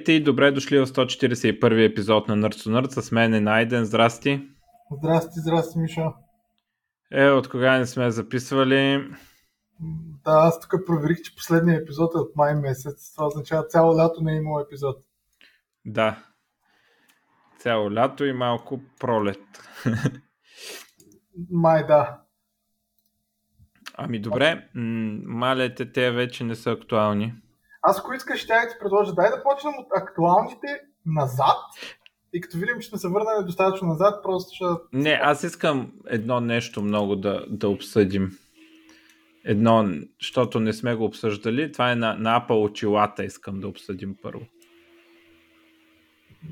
Здравейте и добре дошли в 141 епизод на Nerds to Nerds. С мен е Найден. Здрасти. Здрасти, здрасти, Миша. Е, от кога не сме записвали? Да, аз тук проверих, че последният епизод е от май месец. Това означава цяло лято не е имало епизод. Да. Цяло лято и малко пролет. Май да. Ами добре, малете те вече не са актуални. Аз ако искаш, ще ти предложа, дай да почнем от актуалните назад. И като видим, че сме се върнали достатъчно назад, просто ще... Не, аз искам едно нещо много да, да обсъдим. Едно, защото не сме го обсъждали. Това е на, на Apple очилата, искам да обсъдим първо.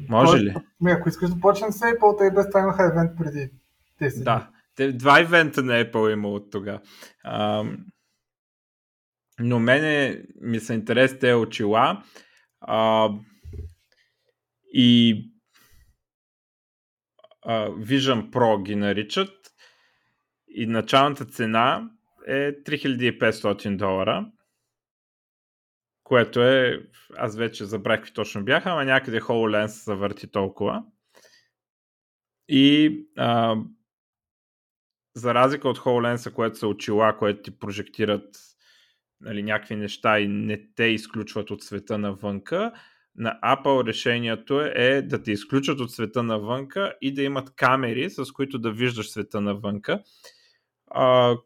Може ли? Ми, ако искаш да почнем с Apple, те без това имаха евент преди 10 Да, два ивента на Apple има от тогава. Но мене ми са интерес те очила. А, и а, Vision Pro ги наричат. И началната цена е 3500 долара. Което е, аз вече забрах какви точно бяха, ама някъде HoloLens се върти толкова. И а, за разлика от HoloLens, което са очила, което ти прожектират нали, някакви неща и не те изключват от света навънка, на Apple решението е да те изключат от света навънка и да имат камери, с които да виждаш света навънка, а,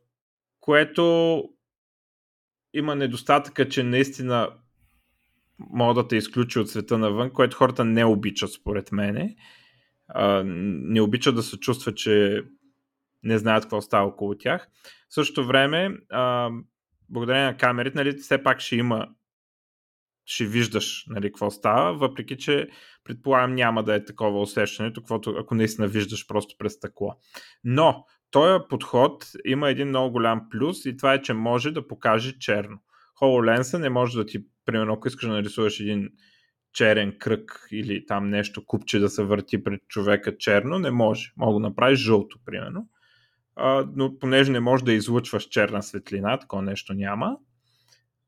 което има недостатъка, че наистина мога да те изключи от света навън, което хората не обичат според мене. А, не обичат да се чувства, че не знаят какво става около тях. В същото време, а, благодарение на камерите, нали, все пак ще има ще виждаш нали, какво става, въпреки че предполагам няма да е такова усещането, каквото, ако наистина виждаш просто през стъкло. Но този подход има един много голям плюс и това е, че може да покаже черно. HoloLens не може да ти, примерно, ако искаш да нарисуваш един черен кръг или там нещо, купче да се върти пред човека черно, не може. Мога да направиш жълто, примерно а, но понеже не можеш да излъчваш черна светлина, такова нещо няма.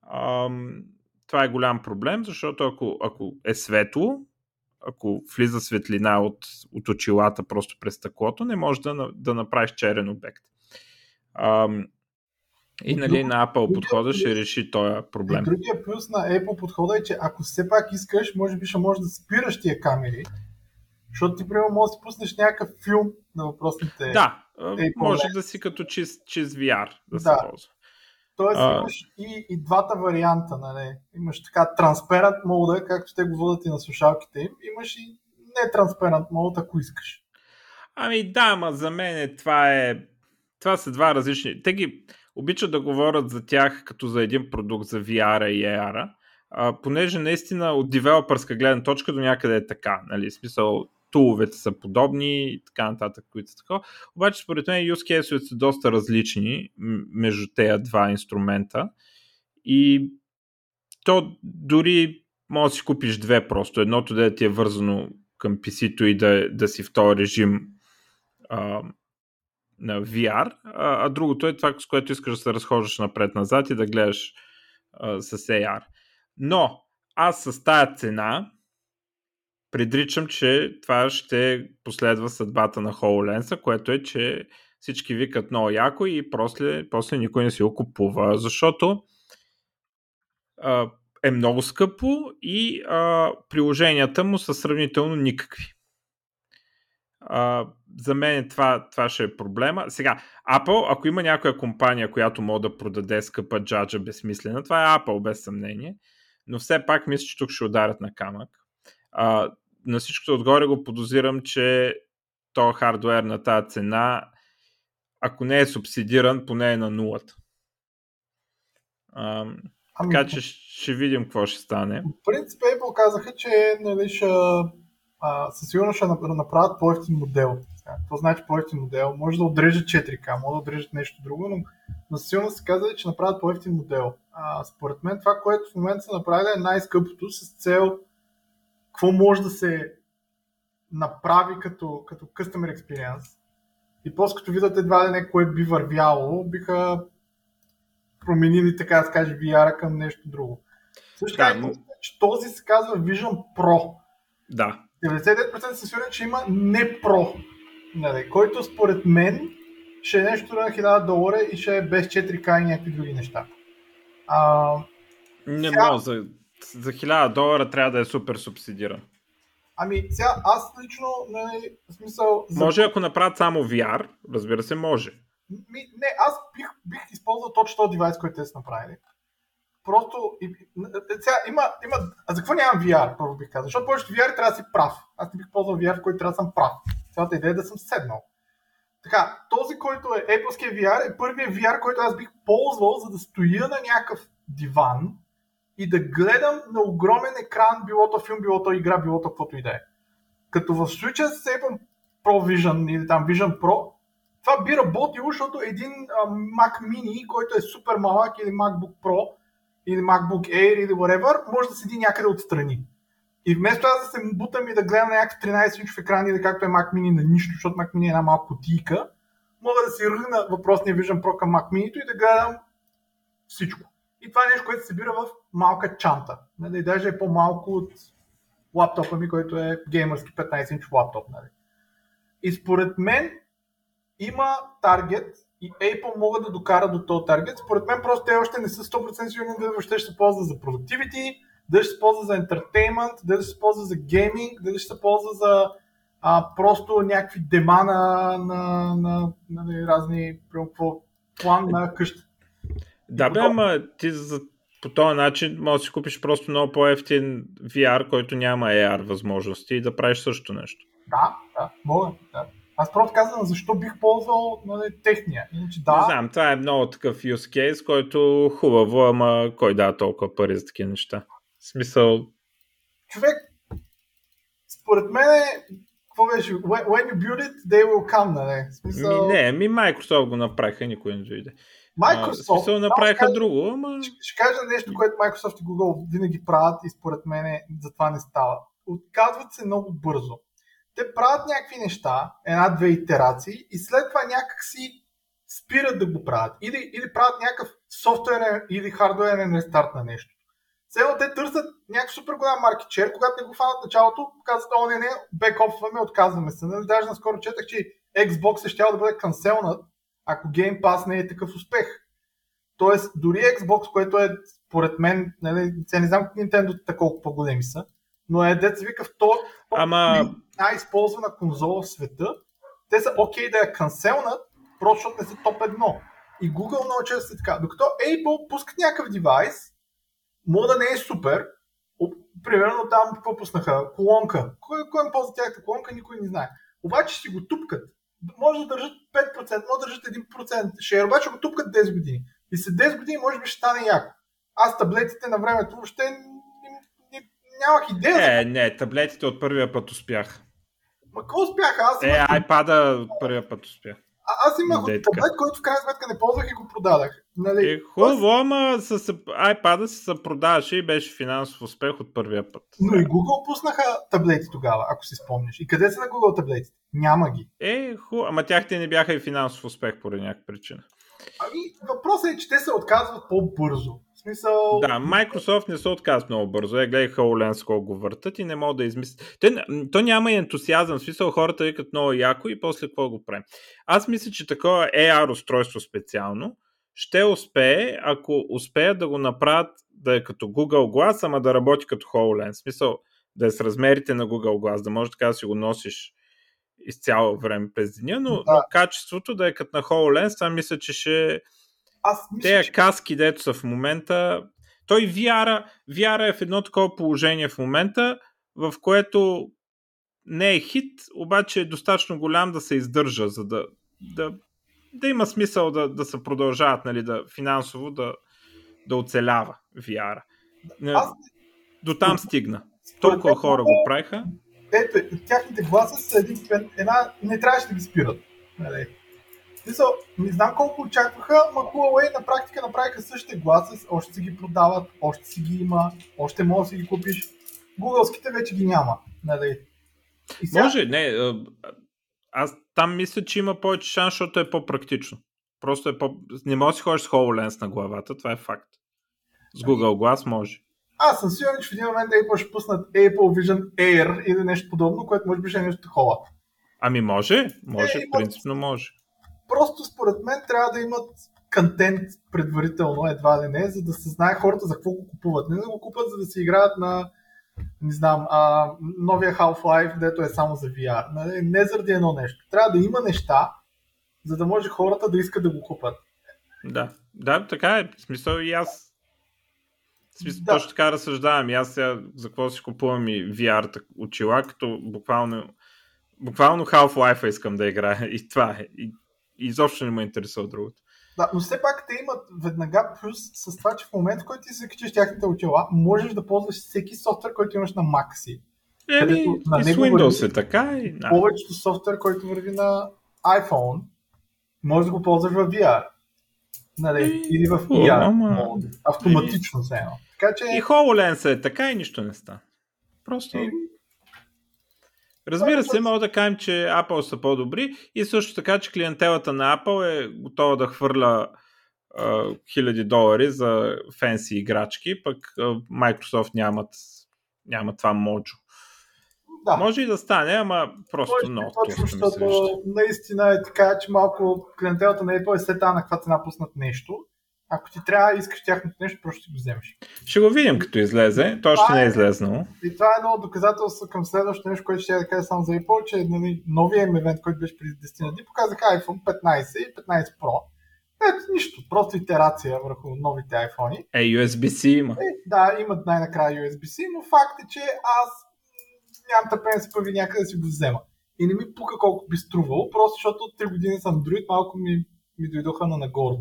А, това е голям проблем, защото ако, ако е светло, ако влиза светлина от, от очилата просто през стъклото, не можеш да, да направиш черен обект. А, и нали, на Apple подхода ще реши този проблем. И другия плюс на Apple подхода е, че ако все пак искаш, може би ще можеш да спираш тия камери, защото ти, примерно, можеш да си пуснеш някакъв филм на въпросните. Да, Apple може да си като чист, чист VR да, да. се ползва. Тоест а... имаш и, и двата варианта, нали? Имаш така Transparent mode, както те го водят и на слушалките им. Имаш и не Transparent mode, ако искаш. Ами да, ама за мен това е... Това са два различни... Те ги обичат да говорят за тях като за един продукт за VR и AR, а, понеже наистина от девелопърска гледна точка до някъде е така. Нали? Смисъл, туловете са подобни и така нататък, които са такова. Обаче според мен use case са доста различни между тези два инструмента и то дори може да си купиш две просто. Едното да ти е вързано към PC-то и да, да си в този режим а, на VR, а, а другото е това, с което искаш да се разхождаш напред-назад и да гледаш а, с AR. Но аз с тая цена предричам, че това ще последва съдбата на HoloLens, което е, че всички викат много яко и после, после никой не си го купува, защото а, е много скъпо и а, приложенията му са сравнително никакви. А, за мен това, това ще е проблема. Сега, Apple, ако има някоя компания, която може да продаде скъпа джаджа безсмислена, това е Apple, без съмнение. Но все пак мисля, че тук ще ударят на камък. А, на всичкото отгоре го подозирам, че то хардвер на тази цена, ако не е субсидиран, поне е на нулата. А, ами, така че ще видим какво ще стане. В принцип, Apple казаха, че нали, ще, а, със сигурност ще направят по-ефтин модел. Какво значи по-ефтин модел? Може да отрежат 4К, може да отрежат нещо друго, но, но със сигурност се казали, че направят по-ефтин модел. А, според мен това, което в момента са направили е най-скъпото с цел какво може да се направи като, като customer experience. И после като видят едва ли не кое би вървяло, биха променили, така да се каже, VR към нещо друго. Също така, да, че този се казва Vision Pro. Да. 99% съм сигурен, че има не Pro, нали, който според мен ще е нещо на 1000 долара и ще е без 4K и някакви други неща. А, Не Сега- мога, за, за 1000 долара трябва да е супер субсидиран. ами сега аз лично, нали, в смисъл... За... Може ако направят само VR, разбира се, може. Ми, не, аз бих, бих използвал точно този девайс, който те са направили. Просто, и, и- сега има, има, а за какво нямам VR, първо бих казал, защото повечето VR трябва да си прав. Аз не бих ползвал VR, в който трябва да съм прав. Цялата идея е да съм седнал. Така, този, който е Apple VR, е първият VR, който аз бих ползвал, за да стоя на някакъв диван и да гледам на огромен екран, било то филм, било то игра, било то каквото и да е. Като в случая с Apple Pro Vision или там Vision Pro, това би работило, защото един а, Mac Mini, който е супер малък или MacBook Pro или MacBook Air или whatever, може да седи някъде отстрани. И вместо аз да се бутам и да гледам на някакъв 13-инчов екран или както е Mac Mini на нищо, защото Mac Mini е една малка кутийка, мога да си ръгна въпросния Vision Pro към Mac Mini и да гледам всичко. И това е нещо, което се събира в малка чанта. Нали, даже е по-малко от лаптопа ми, който е геймърски 15-инчов лаптоп. Нали. И според мен има таргет и Apple могат да докарат до този таргет. Според мен просто те още не са 100% сигурни дали въобще ще се ползва за productivity, дали ще се ползва за entertainment, дали ще се ползва за гейминг, дали ще се ползва за а, просто някакви дема на, на, на, на, на разни какво, план на къща. Да, бе, ама ти за, по този начин можеш да си купиш просто много по-ефтин VR, който няма AR възможности и да правиш също нещо. Да, да, мога. Да. Аз просто казвам защо бих ползвал нали, техния. Иначе да. Не знам, това е много такъв use case, който хубаво, ама кой дава толкова пари за такива неща? В смисъл, човек, според мен е, какво беше? When, you build it, they will come, нали? Смисъл, ми, не, ми Microsoft го направиха, никой не дойде. А, Microsoft, смисъл направиха ще друго, ама... Ще, ще кажа нещо, което Microsoft и Google винаги правят и според мен за това не става. Отказват се много бързо. Те правят някакви неща, една-две итерации и след това някак си спират да го правят. Или, или правят някакъв софтуерен или хардуерен рестарт на нещо. Сега те търсят някакъв супер голям маркетчер, когато не го фанат началото, казват, о, не, не, бекопваме, отказваме се. Нали? Даже наскоро четах, че Xbox е щял да бъде канселнат, ако Game Pass не е такъв успех. Тоест, дори Xbox, което е, според мен, нали, сега не знам Nintendo колко по-големи са, но е деца вика втор, Ама, най-използвана конзола в света, те са окей да я канселнат, просто защото не са топ едно. И Google много често са така. Докато Apple пускат някакъв девайс, може да не е супер, примерно там какво пуснаха? Колонка. Кой, кой им ползва тяхната колонка, никой не знае. Обаче си го тупкат. Може да държат 5%, може да държат 1% шер, обаче го тупкат 10 години. И след 10 години може би ще стане яко. Аз таблетите на времето въобще не, не, нямах идея. за е, не, таблетите от първия път успях. Ма какво успяха? Аз Е, имах, iPad-а от първия път успях. А, аз имах от таблет, който в крайна сметка не ползвах и го продадах. Нали? Е, хубаво, ама с iPad-а си се продаваше и беше финансов успех от първия път. Но и Google пуснаха таблети тогава, ако си спомняш. И къде са на Google таблетите? Няма ги. Е, хубаво, ама тяхте не бяха и финансов успех поради някаква причина. Ами, въпросът е, че те се отказват по-бързо. Смисъл... Да, Microsoft не се отказва много бързо. Е, гледай HoloLens колко го въртат и не могат да измислят. Те, то няма и ентусиазъм, в смисъл хората викат много яко и после какво го правим. Аз мисля, че такова AR устройство специално ще успее, ако успеят да го направят да е като Google Glass, ама да работи като HoloLens. В смисъл да е с размерите на Google Glass, да може така да си го носиш изцяло време през деня, но, Да. но качеството да е като на HoloLens, това мисля, че ще, Аз мисля, Тея че... каски, дето са в момента, той VR, VR е в едно такова положение в момента, в което не е хит, обаче е достатъчно голям да се издържа, за да, да, да има смисъл да, да се продължават, нали, да, финансово да, да оцелява VR. Аз- До там стигна. Толкова хора го правиха. Ето, тяхните гласа са един, една... Не трябваше да ги спират. Нали? В Смисъл, не знам колко очакваха, ма Huawei на практика направиха същите гласа, още си ги продават, още си ги има, още може да си ги купиш. Гугълските вече ги няма. Нали? И сега, Може, не. Аз там мисля, че има повече шанс, защото е по-практично. Просто е по... Не може да си ходиш с HoloLens на главата, това е факт. С Google Glass може. аз съм сигурен, че в един момент Apple ще пуснат Apple Vision Air или нещо подобно, което може би ще е нещо такова. Ами може, може, е, принципно може. Просто според мен трябва да имат контент предварително, едва ли не, за да се знае хората за какво го купуват. Не да го купат, за да си играят на не знам, а, новия Half-Life, дето е само за VR. Нали? Не заради едно нещо. Трябва да има неща, за да може хората да искат да го купат. Да, да, така е. В смисъл и аз. Смисъл, да. точно така разсъждавам. И аз сега за какво си купувам и VR очила, като буквално буквално Half-Life искам да играя. И това е. И изобщо не ме интересува другото. Да, но все пак те имат веднага плюс с това, че в момента, в който ти се качиш тяхните очила, можеш да ползваш всеки софтуер, който имаш на си. Еми, на и с Windows върви, е така. И, да. Повечето софтуер, който върви на iPhone, може да го ползваш в VR. Нали, или в VR. Ама... Автоматично се едно. Така, че... И HoloLens е така и нищо не става. Просто... И... Разбира се, мога да кажем, че Apple са по-добри и също така, че клиентелата на Apple е готова да хвърля а, хиляди долари за фенси играчки, пък а, Microsoft нямат, нямат това моджо. Да. Може и да стане, ама просто Може, много точно, защото наистина е така, че малко клиентелата на Apple е след на каква цена пуснат нещо ако ти трябва, искаш тяхното нещо, просто ще го вземеш. Ще го видим като излезе. То още не е, е излезнало. И това е едно доказателство към следващото нещо, което ще я да кажа само за Apple, че новия им евент, който беше преди 10 дни, показаха iPhone 15 и 15 Pro. Ето нищо, просто итерация върху новите iPhone. Е, USB-C има. Е, да, имат най-накрая USB-C, но факт е, че аз нямам търпение да се появи някъде да си го взема. И не ми пука колко би струвало, просто защото 3 години съм Android, малко ми, ми дойдоха на нагоро.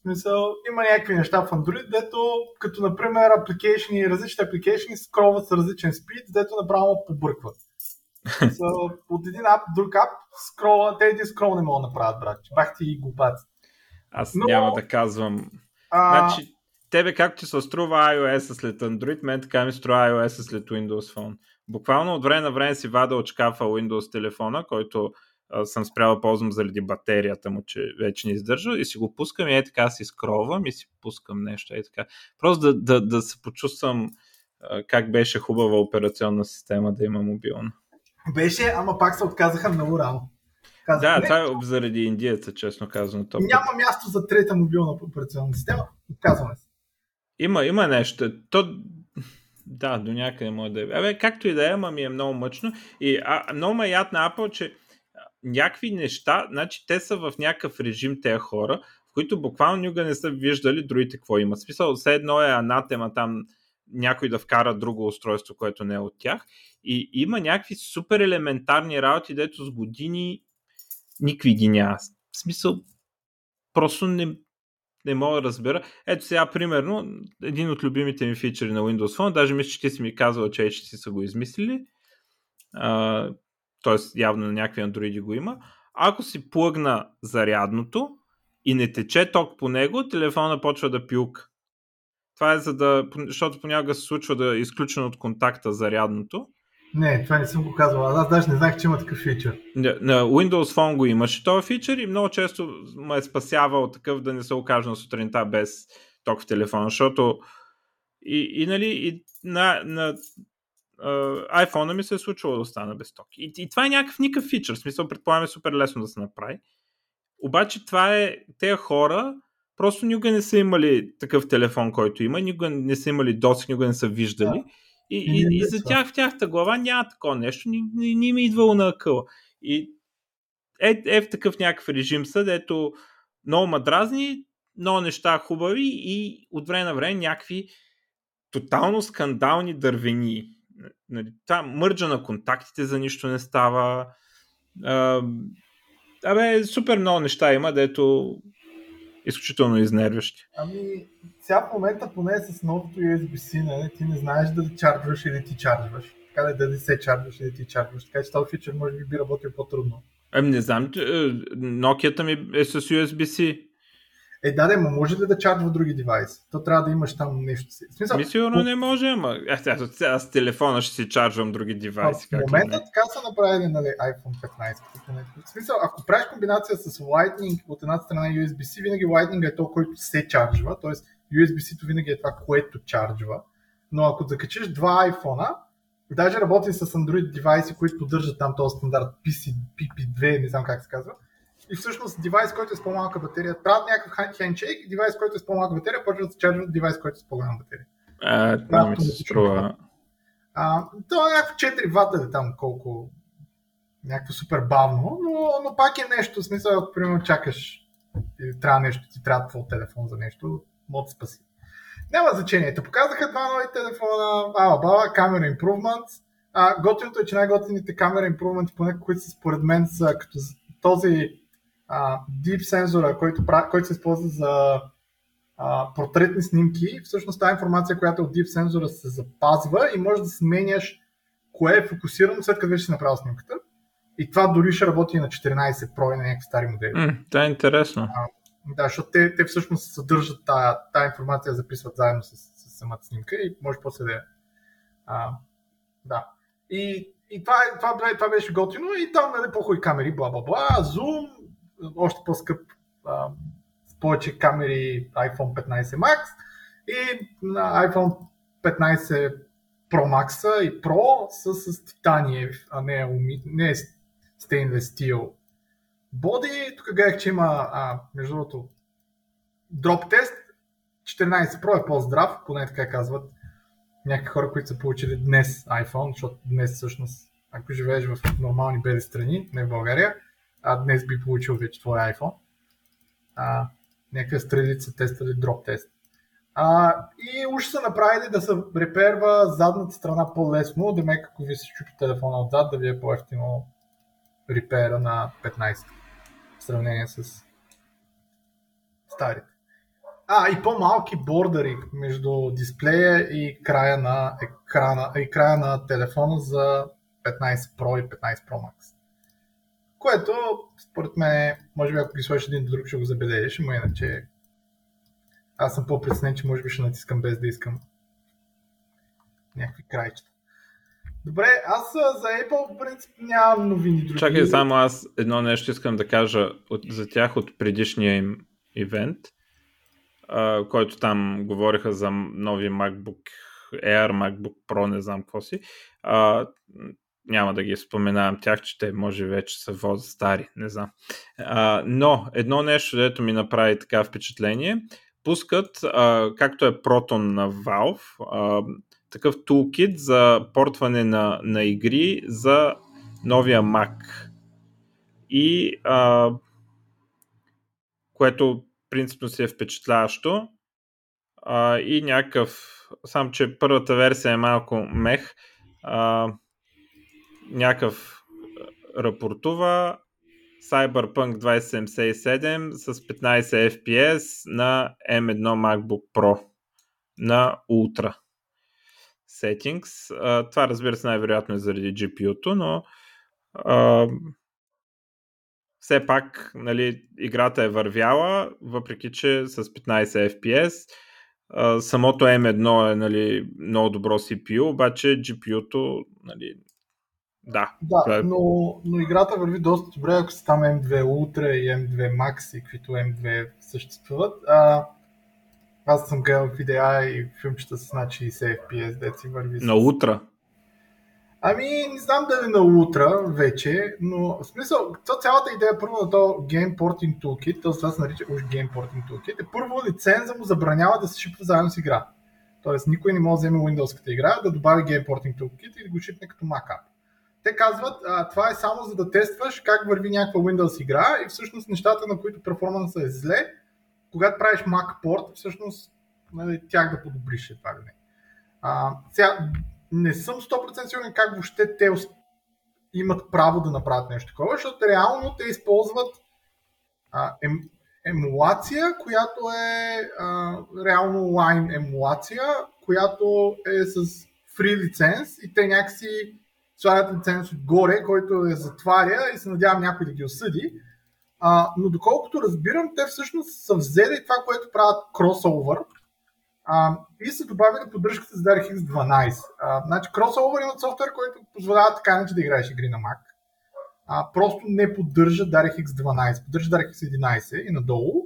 В смисъл, има някакви неща в Android, дето, като например апликейшни, различни апликейшни скролват с различен спид, дето направо побъркват. so, от един ап, друг ап, скрола, те един скрол не могат да направят, брат. Бах ти и глупаци. Аз Но, няма да казвам. А... Значи, тебе както ти се струва iOS след Android, мен така ми струва iOS след Windows Phone. Буквално от време на време си вада от шкафа Windows телефона, който съм спрял да ползвам заради батерията му, че вече не издържа и си го пускам и е така си скровам и си пускам нещо е така. Просто да, да, да се почувствам как беше хубава операционна система да има мобилна. Беше, ама пак се отказаха много рано. Казах, да, не, това е заради индиеца, честно казано. Това няма място за трета мобилна операционна система. Отказваме се. Има, има нещо. То, да, до някъде може да е. Абе, както и да е, ама ми е много мъчно. И а, много ме яд на Apple, че някакви неща, значи те са в някакъв режим тези хора, в които буквално никога не са виждали другите какво имат. Смисъл, все едно е анатема там някой да вкара друго устройство, което не е от тях. И има някакви супер елементарни работи, дето с години никакви ги няма. В смисъл, просто не, не мога да разбера. Ето сега, примерно, един от любимите ми фичери на Windows Phone, даже мисля, че ти си ми казал, че HTC са го измислили т.е. явно на някакви андроиди го има, ако си плъгна зарядното и не тече ток по него, телефона почва да пилка. Това е за да, защото понякога се случва да е изключено от контакта зарядното. Не, това не съм го казвал. Аз даже не знаех, че има такъв фичър. На, Windows Phone го имаше този фичър и много често ме е спасявал такъв да не се окаже на сутринта без ток в телефона, защото и, и, нали, и на, на iPhone ми се е случвало да остана без ток. И, и това е някакъв никакъв фичър. В смисъл, предполагам е супер лесно да се направи. Обаче това е, тези хора просто никога не са имали такъв телефон, който има, никога не са имали досик, никога не са виждали. Да. И, и, и, и за тях в тяхта глава няма такова нещо, не, не, не им е идвало на акъла. И е, е в такъв някакъв режим са, дето много мадразни, много неща хубави и от време на време някакви тотално скандални дървени нали, та мърджа на контактите за нищо не става. А, абе, супер много неща има, дето изключително изнервящи. Ами, сега в момента поне с новото USB-C, нали, ти не знаеш дали чарджваш или ти чарджваш. Така да дали се чарджваш или ти чарджваш. Така че този фичър може би би работил по-трудно. Ами не знам, е, Nokia ми е с USB-C. Е, да, да, може ли да чарджва други девайси? То трябва да имаш там нещо си. Смисъл, Ми сигурно не може, ама аз, аз, аз, аз с телефона ще си чарджвам други девайси. В момента не? така са направили нали, iPhone 15. В смисъл, ако правиш комбинация с Lightning от една страна USB-C, винаги Lightning е то, който се чарджва, т.е. USB-C-то винаги е това, което чарджва. Но ако закачиш два iPhone, даже работи с Android девайси, които поддържат там този стандарт PC, PP2, не знам как се казва, и всъщност девайс, който е с по-малка батерия, правят някакъв хендшейк, девайс, който е с по-малка батерия, почва да се чарджва девайс, който е с по-голяма батерия. А, това ми се струва. А, то е някакво 4 вата е там колко някакво супер бавно, но, но пак е нещо, в смисъл, ако примерно чакаш и трябва нещо, ти трябва твой телефон за нещо, мога да спаси. Няма значение. Те показаха два нови телефона, ала баба, камера improvements. А, готиното е, че най-готините камера improvements, поне които са според мен са като този а, deep сензора, който, който се използва за а, портретни снимки, всъщност тази информация, която е от deep сензора се запазва и може да сменяш кое е фокусирано след като вече си направил снимката. И това дори ще работи на 14 Pro и на някакви стари модели. Mm, това е интересно. А, да, защото те, те всъщност съдържат тая, тая информация, записват заедно с, с самата снимка и може после да а, Да. И, и това, това, това беше готино и там нали, по-хубави камери, бла бла бла, зум, още по-скъп а, с повече камери iPhone 15 Max и на iPhone 15 Pro Max и Pro са с титание, а не, не stainless steel боди. Тук гледах, че има, а, между другото, дроп тест. 14 Pro е по-здрав, поне така казват някакви хора, които са получили днес iPhone, защото днес всъщност, ако живееш в нормални бели страни, не в България, а днес би получил вече твой iPhone. А, някакви страни са дроп тест. А, и уж са направили да се реперва задната страна по-лесно, да ме ако ви се чупи телефона отзад, да ви е по-ефтино репера на 15 в сравнение с старите. А, и по-малки бордъри между дисплея и края на екрана, и края на телефона за 15 Pro и 15 Pro Max. Което, според мен, може би ако ги сложиш един до друг, ще го забележиш, но иначе аз съм по-преценен, че може би ще натискам без да искам някакви крайчета. Добре, аз за Apple, в принцип, нямам новини други. Чакай, само аз едно нещо искам да кажа от, за тях от предишния им ивент, а, който там говориха за нови MacBook Air, MacBook Pro, не знам какво си. А, няма да ги споменавам тях, че те може вече са воз стари, не знам. А, но едно нещо, дето ми направи така впечатление, пускат, а, както е Proton на Valve, а, такъв тулкит за портване на, на игри за новия Mac. И а, което принципно си е впечатляващо. А, и някакъв, сам че първата версия е малко мех, а, някакъв рапортува Cyberpunk 2077 с 15 FPS на M1 MacBook Pro на Ultra settings. това разбира се най-вероятно е заради GPU-то, но а, все пак нали, играта е вървяла, въпреки че с 15 FPS. Самото M1 е нали, много добро CPU, обаче GPU-то нали, да. Да, е... но, но играта върви доста добре, ако са там M2 Ultra и M2 Max и каквито M2 съществуват. А, аз съм гледал видеа и филмчета с над 60 FPS, де си върви. На утра? Ами, не знам дали на утра вече, но в смисъл, цялата идея първо на то Game Porting Toolkit, т.е. това се нарича уж Game Porting Toolkit, е първо лиценза му забранява да се шипва заедно с игра. Тоест никой не може да вземе Windows игра, да добави Game Porting Toolkit и да го шипне като Mac App. Те казват, а, това е само за да тестваш как върви някаква Windows игра и всъщност нещата, на които перформанса е зле, когато правиш Mac порт, всъщност нали, тях да подобриш това ли не. А, сега, не съм 100% сигурен как въобще те имат право да направят нещо такова, защото реално те използват а, ем, емулация, която е а, реално онлайн емулация, която е с фри лиценз и те някакси слагат лиценз отгоре, който я затваря и се надявам някой да ги осъди. А, но доколкото разбирам, те всъщност са взели това, което правят кросовър и са добавили поддръжката за DirectX 12. А, значи кросовър имат софтуер, който позволява така не да играеш игри на Mac. А, просто не поддържа DirectX 12, поддържа DirectX 11 и надолу.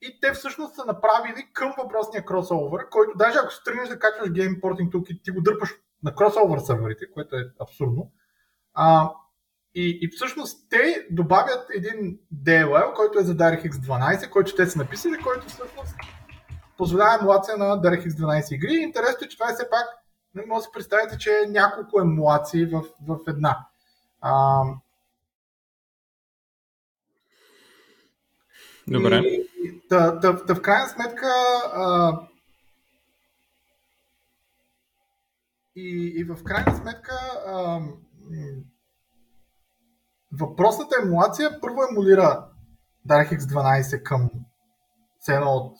и те всъщност са направили към въпросния кросовър, който даже ако тръгнеш да качваш Game Porting Toolkit, ти го дърпаш на кросовър серверите, което е абсурдно. А, и, и всъщност те добавят един DLL, който е за DirectX 12, който те са написали, който всъщност позволява емулация на DirectX 12 игри. Интересно е, че това е все пак, не може да си представите, че е няколко емулации в, в една. А, Добре. И, да, да, да, в крайна сметка а, и, и в крайна сметка а, въпросната емулация първо емулира DirectX 12 към цена от,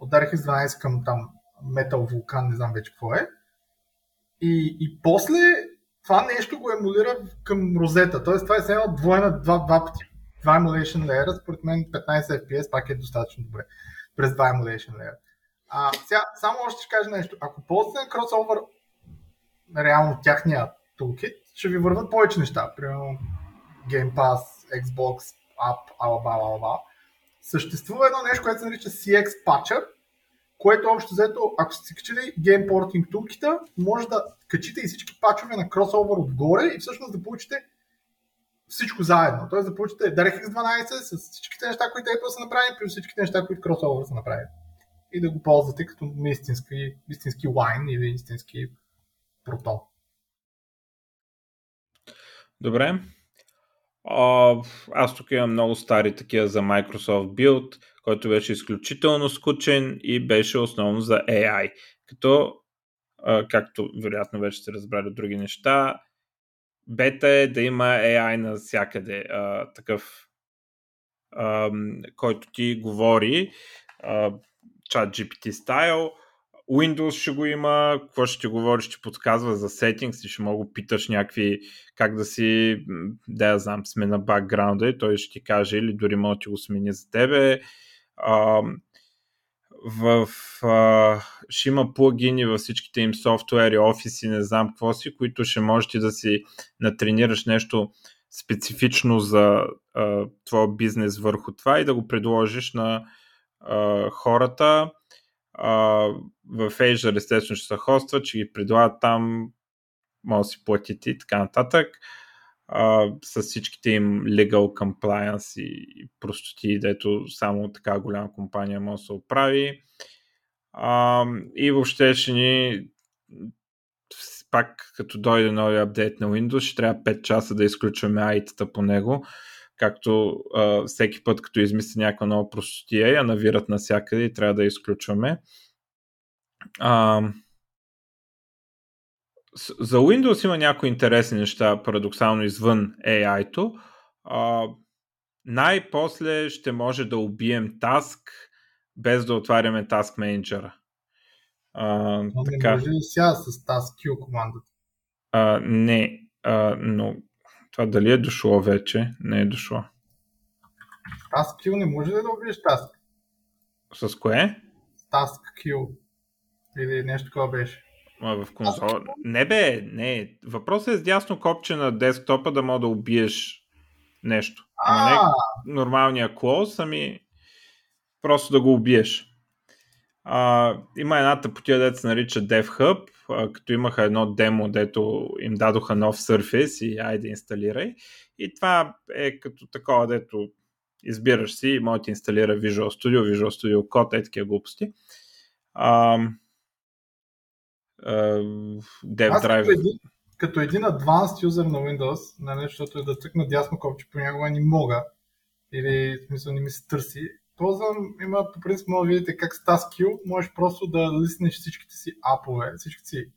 от DirectX 12 към там Metal Vulkan, не знам вече какво е. И, и после това нещо го емулира към розета. Тоест това е цена двойна два, два пъти. Два emulation layer, според мен 15 FPS пак е достатъчно добре. През два emulation layer. А, сега, само още ще кажа нещо. Ако ползвате на кросовър реално тяхния toolkit, ще ви върват повече неща. Примерно Game Pass, Xbox, App, алаба, алаба. Съществува едно нещо, което се нарича CX Patcher, което общо взето, ако сте си качили Game Porting Toolkit, може да качите и всички пачове на кросовър отгоре и всъщност да получите всичко заедно. Тоест да получите DirectX 12 с всичките неща, които Apple са направили, плюс всичките неща, които кросовър са направили. И да го ползвате като истински, истински лайн или истински протон. Добре. А, аз тук имам много стари такива за Microsoft Build, който беше изключително скучен и беше основно за AI. Като, а, както вероятно вече сте разбрали други неща, бета е да има AI навсякъде. Такъв, а, който ти говори, чат GPT стайл, Windows ще го има, какво ще ти говори, ще подсказва за settings и ще мога питаш някакви как да си, да я знам, смена бакграунда и той ще ти каже или дори може ти го смени за тебе. А, в, а, ще има плагини във всичките им софтуери, офиси, не знам какво си, които ще можеш ти да си натренираш нещо специфично за а, твоя бизнес върху това и да го предложиш на а, хората в Azure естествено ще се хоства, че ги предлагат там, може да си платите и така нататък. А, с всичките им legal compliance и, и простоти, дето само така голяма компания може да се оправи. А, и въобще ще ни пак като дойде нови апдейт на Windows, ще трябва 5 часа да изключваме IT-та по него, както а, всеки път, като измисли някаква нова простотия, я навират навсякъде и трябва да я изключваме. А, за Windows има някои интересни неща, парадоксално извън AI-то. А, най-после ще може да убием Task без да отваряме Task Manager. А, така. Не може ли сега с Task Q командата? А, не, а, но това дали е дошло вече? Не е дошло. Task Q не може ли да убиеш Task? С кое? Task Q. Или нещо такова беше. А, в конзола. Не бе, не. Въпросът е с дясно копче на десктопа да мога да убиеш нещо. Ама не нормалния клоус, ами просто да го убиеш. А, има една тъпотия, дето се нарича DevHub, а, като имаха едно демо, дето им дадоха нов Surface и айде инсталирай. И това е като такова, дето избираш си и може да инсталира Visual Studio, Visual Studio Code, е такива глупости. А, Dev Drive. Като един, като един advanced юзер на Windows, нали, защото е да цъкна дясно копче, понякога не мога, или в смисъл не ми се търси, ползвам, има по принцип, може да видите как с TaskQ можеш просто да лиснеш всичките си апове, всичките си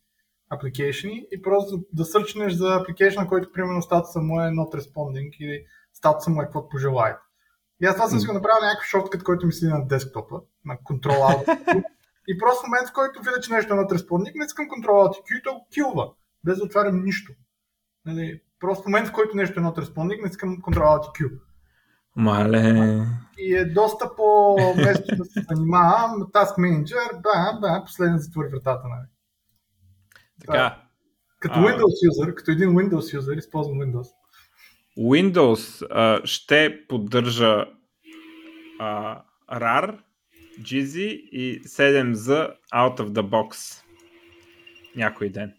апликейшни и просто да сърчнеш за апликейшна, който примерно статуса му е not responding или статуса му е каквото пожелаете. И аз това съм си го направил някакъв шорткът, който ми седи на десктопа, на Control Alt И просто в момент, в който видя, че нещо е над респондник, не искам от Q и то килва, без да отварям нищо. Нали, просто в момент, в който нещо е над респондник, не искам контрола от Q. Мале. И е доста по-место да се занимавам. Task Manager, да, да, последен затвори вратата. Нали. Така. Да. Като а... Windows юзер, като един Windows юзер, използвам Windows. Windows а, ще поддържа а, RAR GZ и 7Z Out of the Box. Някой ден.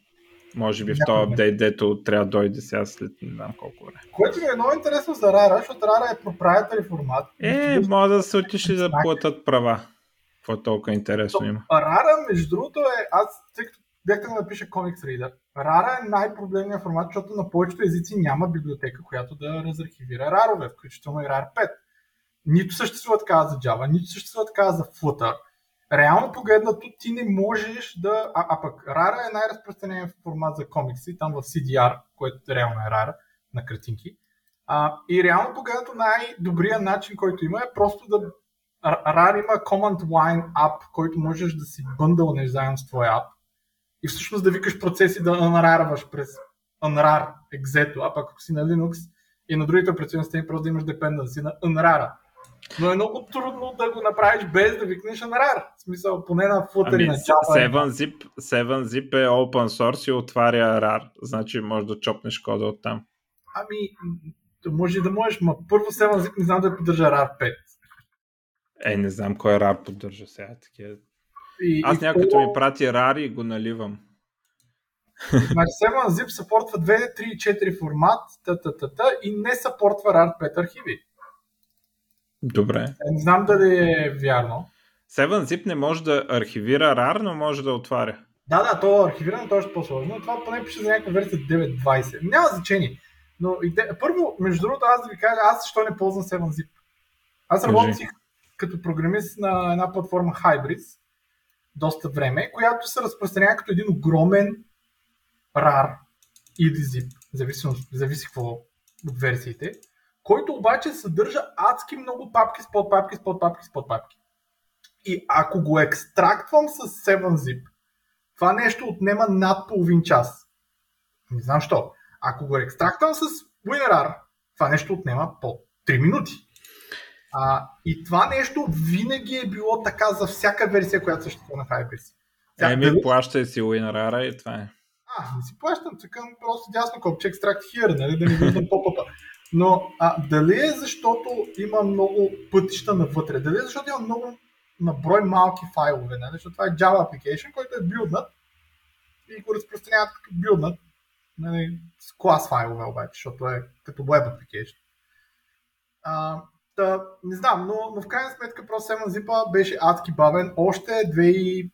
Може би в този апдейт, дето трябва да дойде сега след не знам колко време. Което ми е много интересно за Rara, защото Rara е проприетари формат. Е, може да се отишли да платят права. Какво е толкова интересно има? Rara, между другото е, аз тъй като бях да напиша Comics Reader, Rara е най-проблемният формат, защото на повечето езици няма библиотека, която да разархивира рарове, включително и RAR 5. Нито съществува така за Java, нито съществува така за Flutter реално погледнато ти не можеш да... А, а пък Rara е най-разпространен формат за комикси, там в CDR, което реално е Rara на картинки. А, и реално погледнато най-добрият начин, който има е просто да... RAR има Command Line App, който можеш да си бъндълнеш заедно с твоя ап и всъщност да викаш процеси да unraravаш през unrar екзето, а пък ако си на Linux и на другите операционни системи просто да имаш dependency на unrara. Но е много трудно да го направиш без да викнеш на RAR. В смисъл, поне на Flutter ами, на Java. 7zip, 7zip е open source и отваря RAR. Значи може да чопнеш кода от там. Ами, може да можеш, но първо 7zip не знам да поддържа RAR 5. Е, не знам кой RAR поддържа сега. Такива. И, Аз някой като ми прати RAR и го наливам. Значи 7zip съпортва 2, 3, 4 формат, та, та, та, та, и не съпортва RAR 5 архиви. Добре. Не знам дали е вярно. 7zip не може да архивира RAR, но може да отваря. Да, да, то архивиране то е още по-сложно. Това поне пише за някаква версия 9.20. Няма значение. Но и те, първо, между другото, аз да ви кажа, аз защо не ползвам 7zip. Аз работих като програмист на една платформа Hybris доста време, която се разпространява като един огромен RAR или zip, зависи, зависи какво от версиите който обаче съдържа адски много папки с подпапки, с подпапки, с подпапки. И ако го екстрактвам с 7-zip, това нещо отнема над половин час. Не знам що. Ако го екстрактвам с WinRAR, това нещо отнема по 3 минути. А, и това нещо винаги е било така за всяка версия, която съществува на Hybris. Еми, плащай си WinRAR и това е. А, не си плащам, цъкам просто дясно копче екстракт here, нали, да не виждам по-пъпа. Но а, дали е защото има много пътища навътре, дали е защото има много на брой малки файлове, нали? защото това е Java application, който е билднат и го разпространяват като билднат нали, с клас файлове обаче, защото е като web application. А, да, не знам, но, но в крайна сметка просто 7-zip беше адски бавен още 2010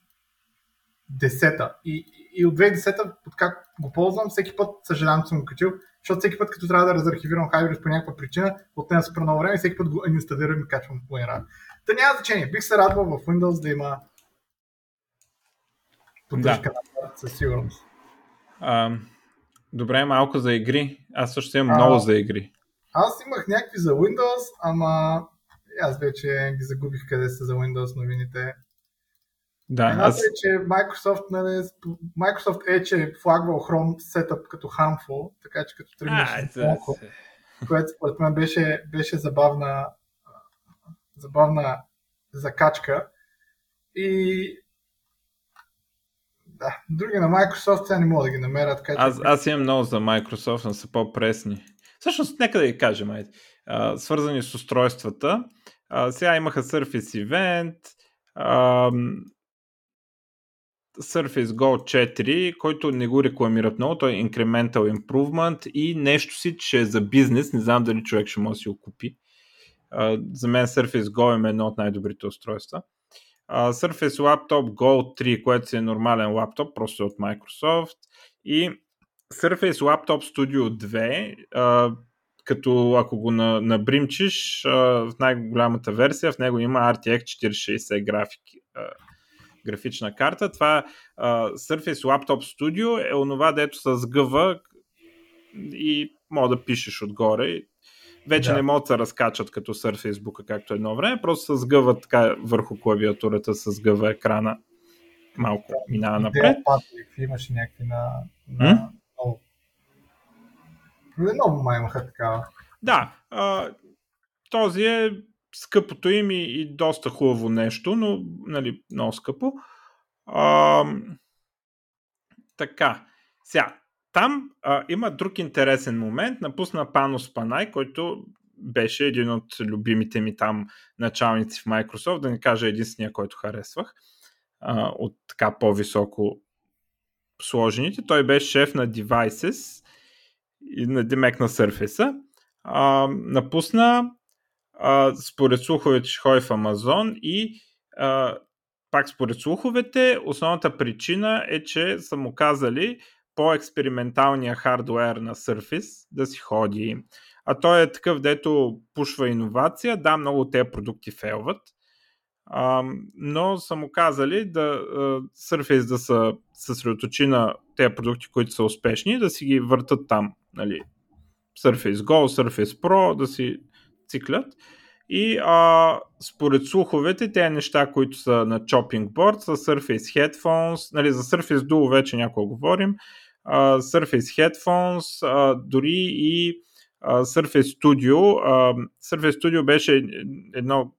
и, и от 2010 как го ползвам, всеки път съжалявам, че съм го качил, защото всеки път, като трябва да разархивирам Hybris по някаква причина, отнема супер много време и всеки път го инсталирам и качвам по WinRAR. Та няма значение. Бих се радвал в Windows да има поддръжка да. със сигурност. А, добре, малко за игри. Аз също имам а, много за игри. Аз имах някакви за Windows, ама аз вече ги загубих къде са за Windows новините. Да, Едната аз... е, че Microsoft, нали, Microsoft е, че е флагвал Chrome Setup като harmful, така че като тръгнеш което според мен беше, беше забавна, забавна закачка. И да, други на Microsoft сега не мога да ги намеря. Така, че... аз, аз имам много за Microsoft, но са по-пресни. Всъщност, нека да ги кажем, айде. свързани с устройствата. А, сега имаха Surface Event, Surface Go 4, който не го рекламират много, той е Incremental Improvement и нещо си, че е за бизнес, не знам дали човек ще може да си го купи. За мен Surface Go е едно от най-добрите устройства. Surface Laptop Go 3, което си е нормален лаптоп, просто е от Microsoft. И Surface Laptop Studio 2, uh, като ако го набримчиш в най-голямата версия, в него има RTX 4060 графики, графична карта. Това uh, Surface Laptop Studio е онова, дето се сгъва и мога да пишеш отгоре. Вече да. не могат да се разкачат като Surface Book, както едно време, просто се сгъва така върху клавиатурата, се сгъва екрана малко минава напред. Патрик, имаше някакви на, на. Много май имаха такава. Да, а, този е скъпото им и, и доста хубаво нещо, но нали, много скъпо. А, така, сега, там а, има друг интересен момент. Напусна Панос Панай, който беше един от любимите ми там началници в Microsoft, да не кажа единствения, който харесвах а, от така по-високо сложените. Той беше шеф на Devices и на Демек на Surface. А, напусна а, според слуховете ще ходи в Амазон и а, пак според слуховете, основната причина е, че са му казали по-експерименталния хардуер на Surface да си ходи. А той е такъв, дето пушва иновация. Да, много от тези продукти фейлват. А, но са му казали да а, Surface да се съсредоточи на тези продукти, които са успешни, да си ги въртат там. Нали. Surface Go, Surface Pro, да си циклят. И а, според слуховете, тези неща, които са на Chopping Board, са Surface Headphones, нали, за Surface Duo вече някой говорим, а, Surface Headphones, а, дори и а, Surface Studio. А, Surface Studio беше едно,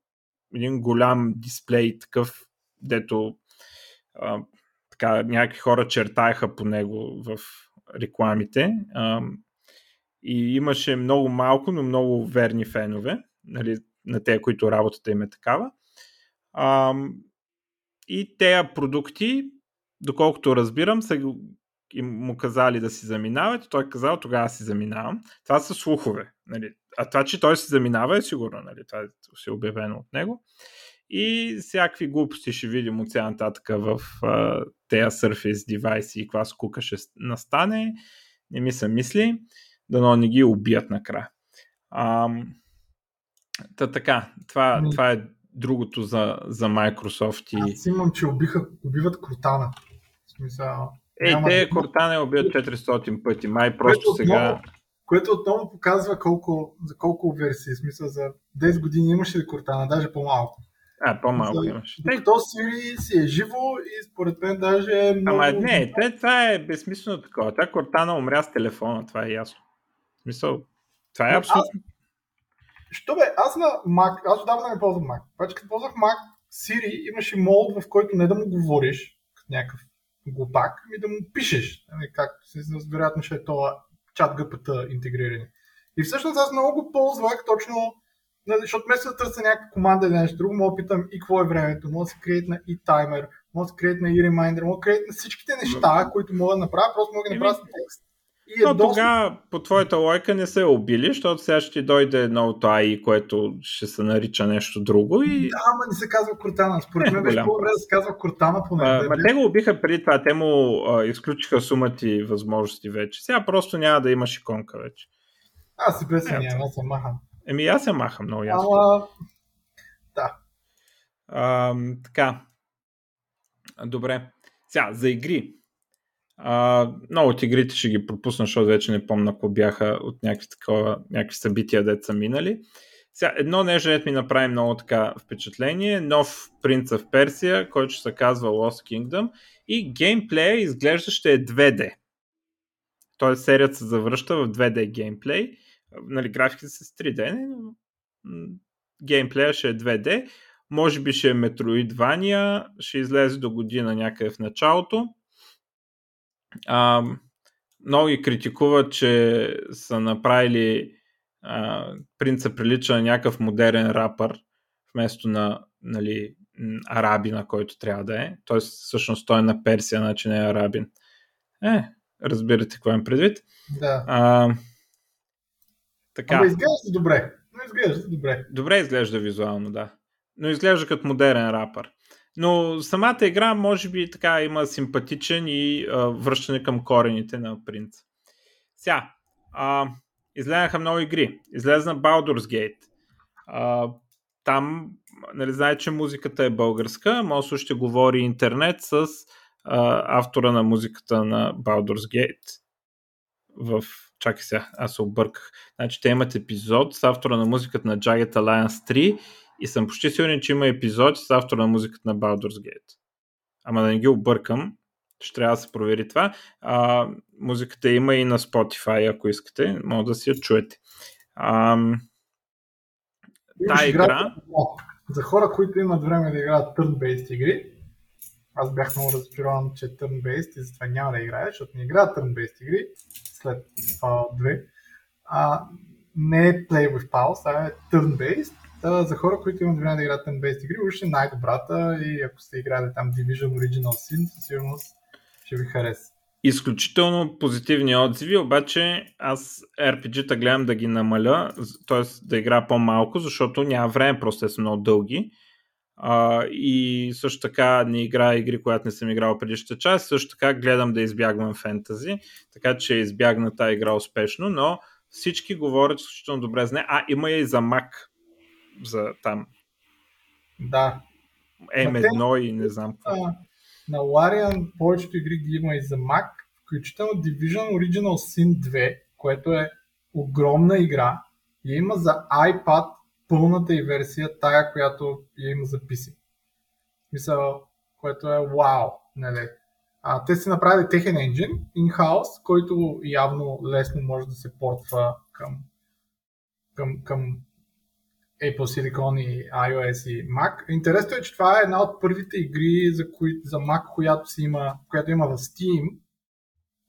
един голям дисплей, такъв, дето а, така, някакви хора чертаеха по него в рекламите. А, и имаше много малко, но много верни фенове. Нали, на те, които работата им е такава. А, и тези продукти, доколкото разбирам, са им му казали да си заминават, той е казал тогава си заминавам. Това са слухове. Нали? А това, че той си заминава е сигурно. Нали? Това е си обявено от него. И всякакви глупости ще видим от сега нататък в uh, тези Surface девайси и каква скука ще настане. Не ми се мисли. Дано не ги убият накрая. Um, Та така, това, ами... това е другото за, за Microsoft. И... Аз имам, че убиха, убиват Кортана. В смисъл, Ей, няма... те Кортана убият 400 пъти, май просто което сега... Отново, което отново показва колко, за колко версии, в смисъл за 10 години имаше ли Кортана, даже по-малко. А, по-малко за... имаш. Докато Сири си е живо и според мен даже е много... Ама не, те, това е безсмислено такова. Та Кортана умря с телефона, това е ясно. В смисъл, това е абсолютно... Що бе, аз на Mac, аз отдавна не ползвам Mac. Обаче като ползвах Mac, Siri имаше мод, в който не да му говориш, като някакъв глупак, ами да му пишеш. Нали, как, вероятно ще е това чат GPT интегрирани. И всъщност аз много го ползвах точно, нали, защото вместо да търся някаква команда или нещо друго, мога да питам и какво е времето, мога да се креатна и таймер, мога да се креатна и ремайндер, мога да креатна всичките неща, които мога да направя, просто мога да направя с текст. И е Но доста... тогава, по твоята лойка, не се убили, защото сега ще ти дойде едно от AI, което ще се нарича нещо друго. И... Да, ама не се казва Кортана. Според мен беше по-добре да се казва Кортана поне. А, ма те го убиха преди това. Те му а, изключиха сумата и възможности вече. Сега просто няма да имаш иконка вече. Аз си пресня, няма, аз се махам. Еми, аз се махам много ясно. Ама... Да. А, така. Добре. Сега, за игри. А, много от игрите ще ги пропусна, защото вече не помня какво бяха от някакви, такова, някакви събития, деца са минали. Сега, едно нещо, ми направи много така впечатление. Нов принц в Персия, който ще се казва Lost Kingdom и геймплея изглежда ще е 2D. Тоест серията се завръща в 2D геймплей. Нали, графиките са с 3D, но геймплея ще е 2D. Може би ще е Metroidvania, ще излезе до година някъде в началото а, много ги критикуват, че са направили а, принца прилича на някакъв модерен рапър, вместо на нали, арабин, на който трябва да е. Тоест, всъщност той е на Персия, значи не е арабин. Е, разбирате какво им предвид. Да. А, така. Ама изглежда добре. Но изглежда добре. Добре изглежда визуално, да. Но изглежда като модерен рапър. Но самата игра може би така има симпатичен и а, връщане към корените на принц. Сега, а, излезнаха много игри. Излезна Baldur's Gate. А, там, нали, знае, че музиката е българска, може ще говори интернет с а, автора на музиката на Baldur's Gate. В... Чакай сега, аз се обърках. Значи те имат епизод с автора на музиката на Jagged Alliance 3 и съм почти сигурен, че има епизоди с автора на музиката на Baldur's Gate. Ама да не ги объркам, ще трябва да се провери това. А, музиката има и на Spotify, ако искате, може да си я чуете. А, та игра... За хора, които имат време да играят turn-based игри, аз бях много разочарован, че turn-based и затова няма да играя, защото не играят turn-based игри след Fallout 2. А, не е Play with Pulse, а е turn-based. За хора, които имат време да играят turn-based игри, още е най-добрата и ако сте играли там Division Original Sin, със сигурност ще ви хареса. Изключително позитивни отзиви, обаче аз RPG-та гледам да ги намаля, т.е. да игра по-малко, защото няма време, просто е са много дълги. А, и също така не играя игри, която не съм играл предишната част. Също така гледам да избягвам фентази, така че избягна тази игра успешно, но всички говорят изключително добре нея. А, има я и за Mac, за там. Да. M1 и не знам какво. На Larian повечето игри ги има и за Mac, включително Division Original Sin 2, което е огромна игра. И има за iPad пълната и версия, тая, която я има за PC. Мисъл, което е вау, нали? А, те си направили техен енджин, in-house, който явно лесно може да се портва към, към, към Apple Silicon и iOS и Mac. Интересно е, че това е една от първите игри за, кои, за Mac, която, си има, която има в Steam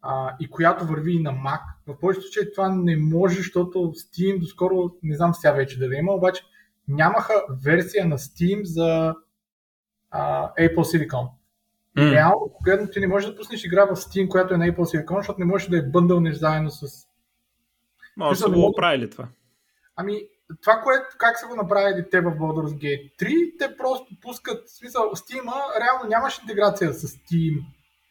а, и която върви и на Mac. В повечето случаи това не може, защото Steam доскоро, не знам сега вече дали има, обаче нямаха версия на Steam за а, Apple Silicon. Mm. Реално, ти не можеш да пуснеш игра в Steam, която е на Apple Silicon, защото не можеш да я бъндълнеш заедно с... Може да го оправили това. Ами, това, което, как са го направили те в Baldur's Gate 3, те просто пускат, в смисъл, Steam, реално нямаш интеграция с Steam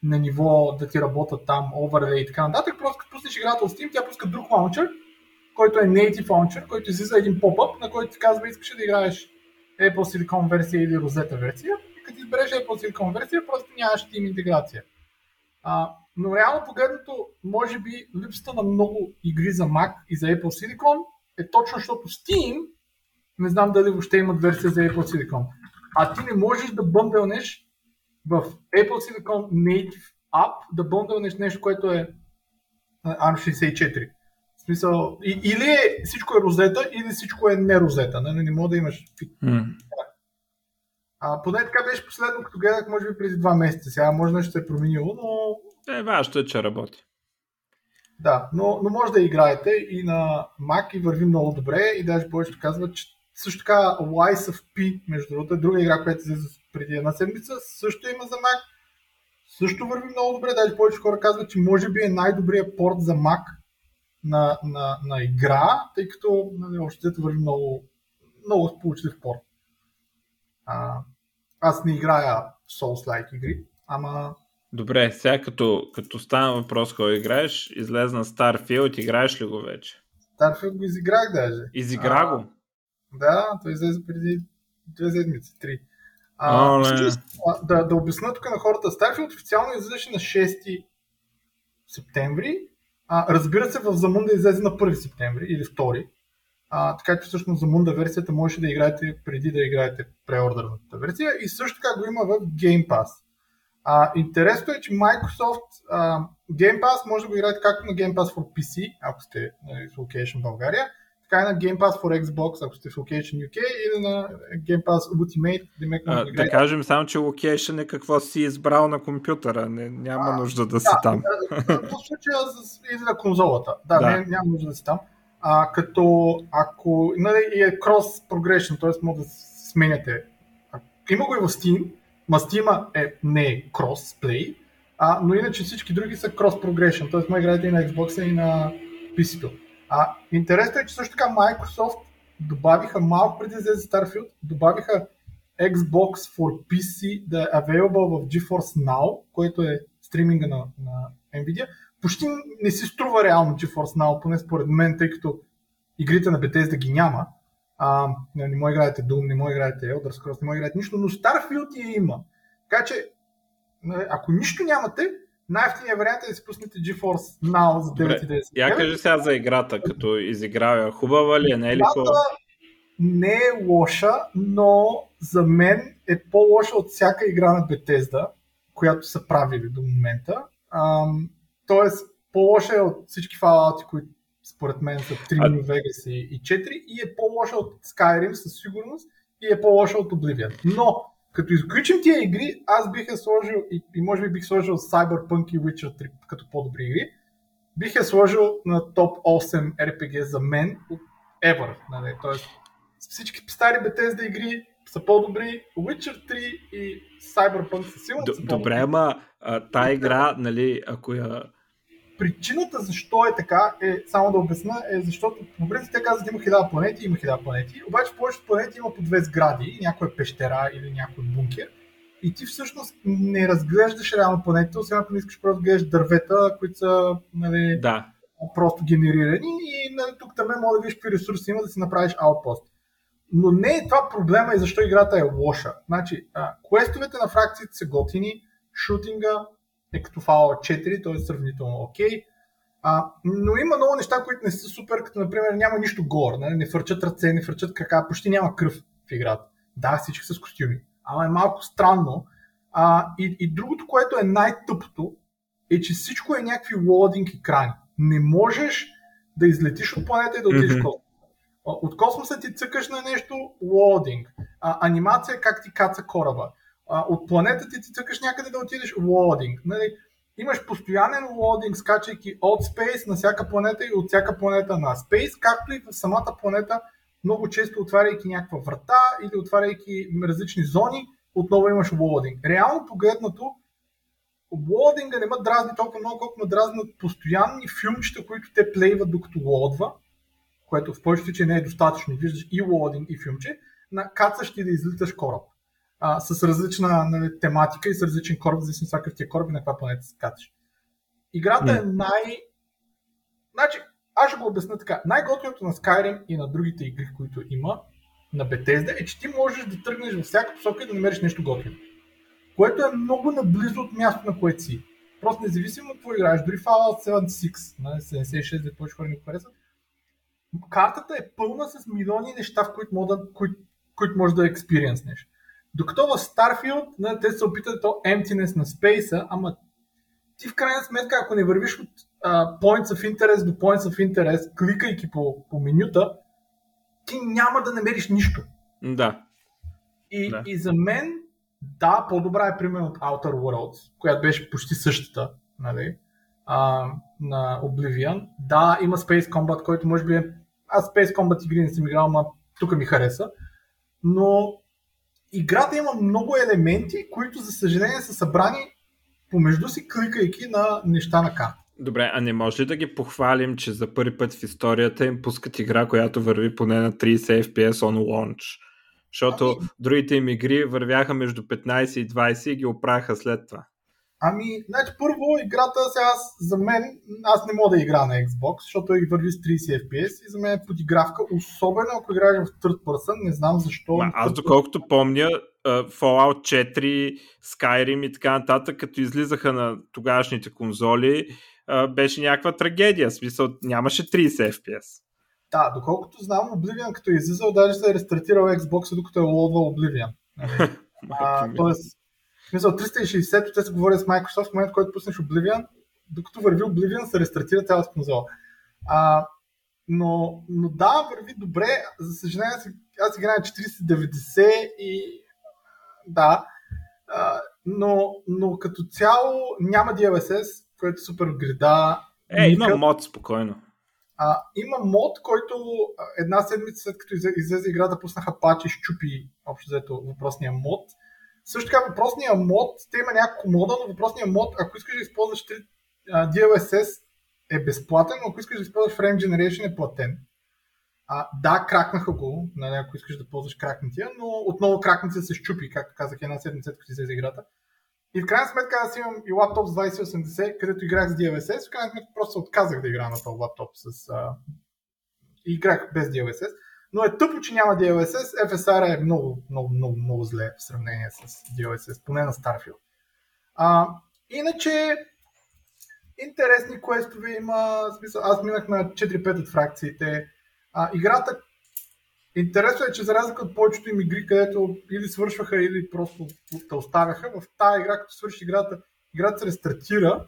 на ниво да ти работят там, overlay и така нататък, просто като пуснеш играта от Steam, тя пуска друг лаунчер, който е native launcher, който излиза един поп-up, на който ти казва, искаш да играеш Apple Silicon версия или Rosetta версия. И като избереш Apple Silicon версия, просто нямаш Steam интеграция. А, но реално погледнато, може би липсата на много игри за Mac и за Apple Silicon е точно защото Steam, не знам дали въобще имат версия за Apple Silicon, а ти не можеш да бъндълнеш в Apple Silicon Native App да бъндълнеш нещо, което е ARM64. В смисъл, и, или е, всичко е розета, или всичко е не розета. Не, не мога да имаш. Mm. А, поне така беше последно, като гледах, може би преди два месеца. Сега може нещо се е променило, но... Е, важното е, че работи. Да, но, но може да играете и на Mac и върви много добре и даже повечето казват, че също така Lies of P, между другото, е друга игра, която излезе преди една седмица, също има за Mac. Също върви много добре, даже повече хора казват, че може би е най-добрият порт за Mac на, на, на игра, тъй като нали, още върви много, много сполучлив порт. А, аз не играя Souls-like игри, ама Добре, сега като, като стана въпрос кой играеш, излезна Starfield, играеш ли го вече? Starfield го изиграх даже. Изигра а, го? Да, той излезе преди две седмици, три. А, О, не. да, да обясна тук на хората. Starfield официално излизаше на 6 септември. А, разбира се, в Замунда излезе на 1 септември или 2. А, така че всъщност Замунда версията можеше да играете преди да играете преордерната версия и също така го има в Game Pass. А, интересно е, че Microsoft а, Game Pass може да го играете както на Game Pass for PC, ако сте нали, в Location България, така и на Game Pass for Xbox, ако сте в Location UK, или на Game Pass Ultimate. Да, а, да, да кажем само, че Location е какво си избрал на компютъра, не, няма а, нужда да, да си там. В случая или на конзолата, да, да. Не, няма нужда да си там. А, като ако нали, е cross progression, т.е. може да сменяте. Има го и в Steam, Мастима е, не кросплей, а, но иначе всички други са cross progression, т.е. може играете и на Xbox и на PC-то. А, интересно е, че също така Microsoft добавиха малко преди за Starfield, добавиха Xbox for PC да е available в GeForce Now, което е стриминга на, на Nvidia. Почти не си струва реално GeForce Now, поне според мен, тъй като игрите на Bethesda ги няма а, не, не може играете Doom, не може играете Elder Scrolls, не може играете нищо, но Starfield я има. Така че, нали, ако нищо нямате, най-ефтиният вариант е да си пуснете GeForce Now за 9 Я кажи сега за играта, като изиграва. Хубава ли е, не е ли хубава? Не е лоша, но за мен е по-лоша от всяка игра на Bethesda, която са правили до момента. Ам, тоест, по-лоша е от всички Fallout, които според мен са 3 New Vegas и 4 и е по-лоша от Skyrim със сигурност и е по-лоша от Oblivion. Но, като изключим тия игри, аз бих е сложил и, и може би бих сложил Cyberpunk и Witcher 3 като по-добри игри. бих я сложил на топ 8 RPG за мен от ever. Нали? Тоест, всички стари Bethesda игри са по-добри, Witcher 3 и Cyberpunk са силно Д- Добре, ама тази игра, нали, ако я причината защо е така, е, само да обясна, е защото по принцип те казват има хиляда планети, има хиляда планети, обаче повечето планети има по две сгради, някоя пещера или някой бункер. И ти всъщност не разглеждаш реално планетите, освен ако не искаш просто да гледаш дървета, които са нали, да. просто генерирани и нали, тук там може да видиш какви ресурси има да си направиш аутпост. Но не е това проблема и защо играта е лоша. Значи, а, квестовете на фракциите са готини, шутинга, е като Fallout 4, т.е. сравнително окей. Okay. А, но има много неща, които не са супер, като например няма нищо гор, не, нали? не фърчат ръце, не фърчат крака, почти няма кръв в играта. Да, всички с костюми. Ама е малко странно. А, и, и другото, което е най-тъпото, е, че всичко е някакви лодинг екрани. Не можеш да излетиш от планета и да отидеш mm-hmm. в космоса. От космоса ти цъкаш на нещо, лодинг. А, анимация как ти каца кораба а, от планетата ти цъкаш някъде да отидеш лодинг. Нали? Имаш постоянен лодинг, скачайки от Space на всяка планета и от всяка планета на Space, както и в самата планета, много често отваряйки някаква врата или отваряйки различни зони, отново имаш лодинг. Реално погледнато, лодинга не ме дразни толкова много, колко ме дразнат постоянни филмчета, които те плейват докато лодва, което в повечето случаи не е достатъчно. Виждаш и лодинг, и филмче, на кацащи да излиташ кораб а, с различна нали, тематика и с различен кораб, зависимо всякакъв ти е кораб и на каква планета се катиш. Играта Не. е най... Значи, аз ще го обясня така. Най-готиното на Skyrim и на другите игри, които има, на Bethesda, е, че ти можеш да тръгнеш във всяка посока и да намериш нещо готино. Което е много наблизо от мястото, на което си. Просто независимо от какво играеш, дори Fallout 76, на 76, за повече хора ни харесват, картата е пълна с милиони неща, в които, може да, които, които може да експириенснеш. Докато в Starfield нали, те се опитат то emptiness на спейса, ама ти в крайна сметка, ако не вървиш от uh, points of interest до points of interest, кликайки по, по менюта, ти няма да намериш нищо. Да. И, да. и за мен, да, по-добра е пример от Outer Worlds, която беше почти същата, нали, а, на Oblivion. Да, има Space Combat, който може би е... Аз Space Combat игри не съм играл, но тук ми хареса. Но играта има много елементи, които за съжаление са събрани помежду си, кликайки на неща на карта. Добре, а не може ли да ги похвалим, че за първи път в историята им пускат игра, която върви поне на 30 FPS on launch? Защото ами... другите им игри вървяха между 15 и 20 и ги оправяха след това. Ами, значи първо играта сега за мен, аз не мога да игра на Xbox, защото и върви с 30 FPS и за мен е подигравка, особено ако играеш в third person, не знам защо. Ма, аз доколкото помня, Fallout 4, Skyrim и така нататък, като излизаха на тогашните конзоли, беше някаква трагедия, в смисъл нямаше 30 FPS. Да, доколкото знам, Oblivion като е излизал, даже се е рестартирал Xbox, докато е лодвал Oblivion. А, тоест, в смисъл 360, те се говорят с Microsoft в момента, в който пуснеш Oblivion, докато върви Oblivion, се рестартира цялата конзола. А, но, но да, върви добре. За съжаление, аз играя 4090 и да. А, но, но като цяло няма DLSS, което е супер грида. Е, има мод спокойно. А, има мод, който една седмица след като излезе играта, пуснаха пач и щупи общо взето въпросния мод. Също така въпросния мод, те има няколко мода, но въпросния мод, ако искаш да използваш DLSS е безплатен, но ако искаш да използваш Frame Generation е платен. А, да, кракнаха го, нали, ако искаш да ползваш кракнатия, но отново кракнатия се щупи, както казах една седмица, като излезе играта. И в крайна сметка аз имам и лаптоп с 2080, където играх с DLSS, в крайна сметка просто се отказах да играя на този лаптоп с... А... Играх без DLSS. Но е тъпо, че няма DLSS. FSR е много, много, много, много зле в сравнение с DLSS, поне на Starfield. А, иначе, интересни квестове има. Смисъл, аз минах на 4-5 от фракциите. А, играта Интересно е, че за разлика от повечето им игри, където или свършваха, или просто те оставяха, в тази игра, като свърши играта, играта се рестартира,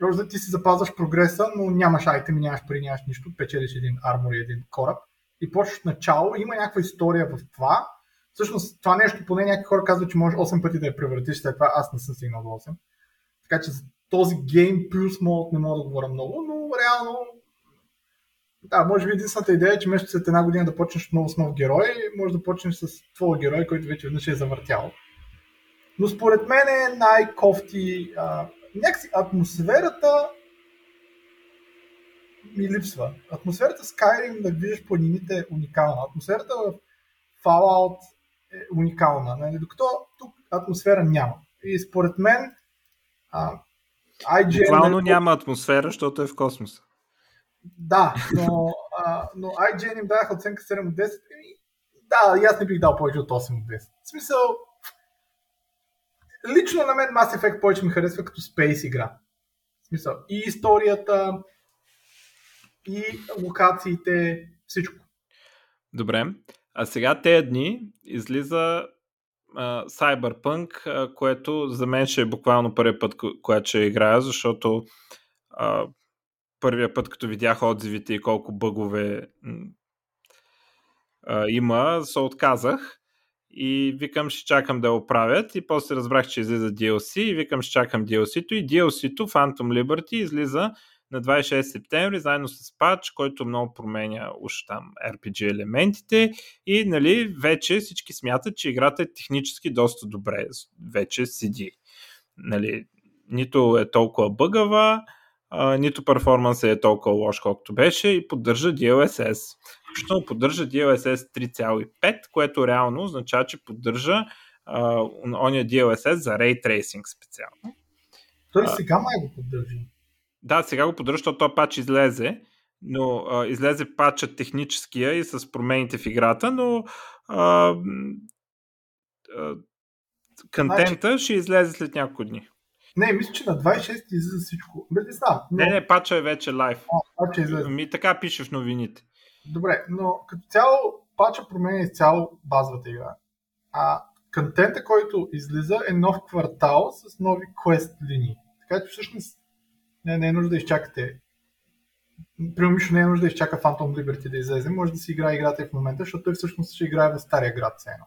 да ти си запазваш прогреса, но нямаш айтеми, нямаш пари, нямаш нищо, печелиш един армор и един кораб и почваш начало, има някаква история в това. Всъщност това нещо, поне някакви хора казват, че можеш 8 пъти да я превратиш, след това аз не съм стигнал до 8. Така че този гейм плюс мод не мога да говоря много, но реално да, може би единствената идея е, че вместо след една година да почнеш много с нов герой, може да почнеш с твой герой, който вече веднъж е завъртял. Но според мен е най-кофти. А, някакси атмосферата ми липсва. Атмосферата Skyrim да виждаш планините е уникална. Атмосферата в Fallout е уникална. Нали? Докато тук атмосфера няма. И според мен а, IGN... Буквално няма атмосфера, защото е в космоса. Да, но, а, но IGN им даха оценка 7 от 10. И, да, и аз не бих дал повече от 8 от 10. В смисъл, лично на мен Mass Effect повече ми харесва като Space игра. В смисъл, и историята, и локациите, всичко. Добре. А сега тези дни излиза uh, Cyberpunk, uh, което за мен ще е буквално първият път, когато ще играя, защото uh, първия път, като видях отзивите и колко бъгове uh, има, се отказах и викам ще чакам да оправят и после разбрах, че излиза DLC и викам ще чакам DLC-то и DLC-то Phantom Liberty излиза на 26 септември, заедно с пач, който много променя уж там RPG елементите и нали, вече всички смятат, че играта е технически доста добре, вече седи. Нали, нито е толкова бъгава, а, нито перформанс е толкова лош, колкото беше и поддържа DLSS. Включително поддържа DLSS 3.5, което реално означава, че поддържа а, ония DLSS за Ray Tracing специално. Той сега май го поддържа. Да, сега го поддържа, защото този пач излезе, но а, излезе пачът техническия и с промените в играта, но а, а, контента значи... ще излезе след няколко дни. Не, мисля, че на 26 излиза всичко. Не, не знам. Но... Не, не, пача е вече лайв. А, пача е излезе. Ми така пише в новините. Добре, но като цяло пача променя изцяло базовата игра. А контента, който излиза е нов квартал с нови квест линии. Така че всъщност не, не е нужда да изчакате. Примерно не е нужда да изчака Phantom Liberty да излезе. Може да си играе играта и в момента, защото той всъщност ще играе в Стария град цено.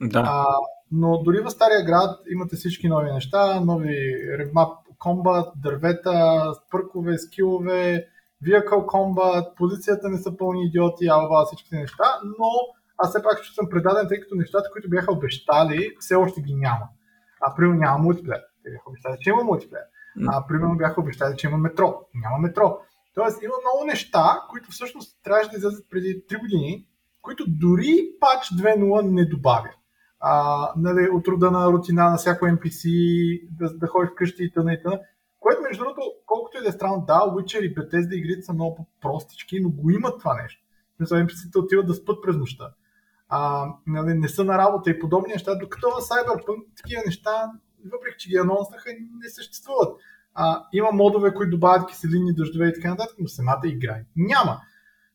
Да. А, но дори в Стария град имате всички нови неща, нови ремап комбат, дървета, пъркове, скилове, vehicle combat, позицията не са пълни идиоти, алва, всичките неща, но аз все пак съм предаден, тъй като нещата, които бяха обещали, все още ги няма. А примерно няма мултиплеер. Те бяха обещали, че има мултиплеер. А, примерно бяха обещали, че има метро. Няма метро. Тоест има много неща, които всъщност трябваше да излязат преди 3 години, които дори пач 2.0 не добавя. А, нали, от рода на рутина на всяко NPC, да, да ходиш вкъщи и т.н. и т.н. Което между другото, колкото и да е странно, да, Witcher и Bethesda игрите са много по-простички, но го имат това нещо. Мисля, NPC-те отиват да спят през нощта. А, нали, не са на работа и подобни неща, докато в Cyberpunk такива неща въпреки че ги анонснаха, не съществуват. А, има модове, които добавят киселини, дъждове и така нататък, но самата игра няма.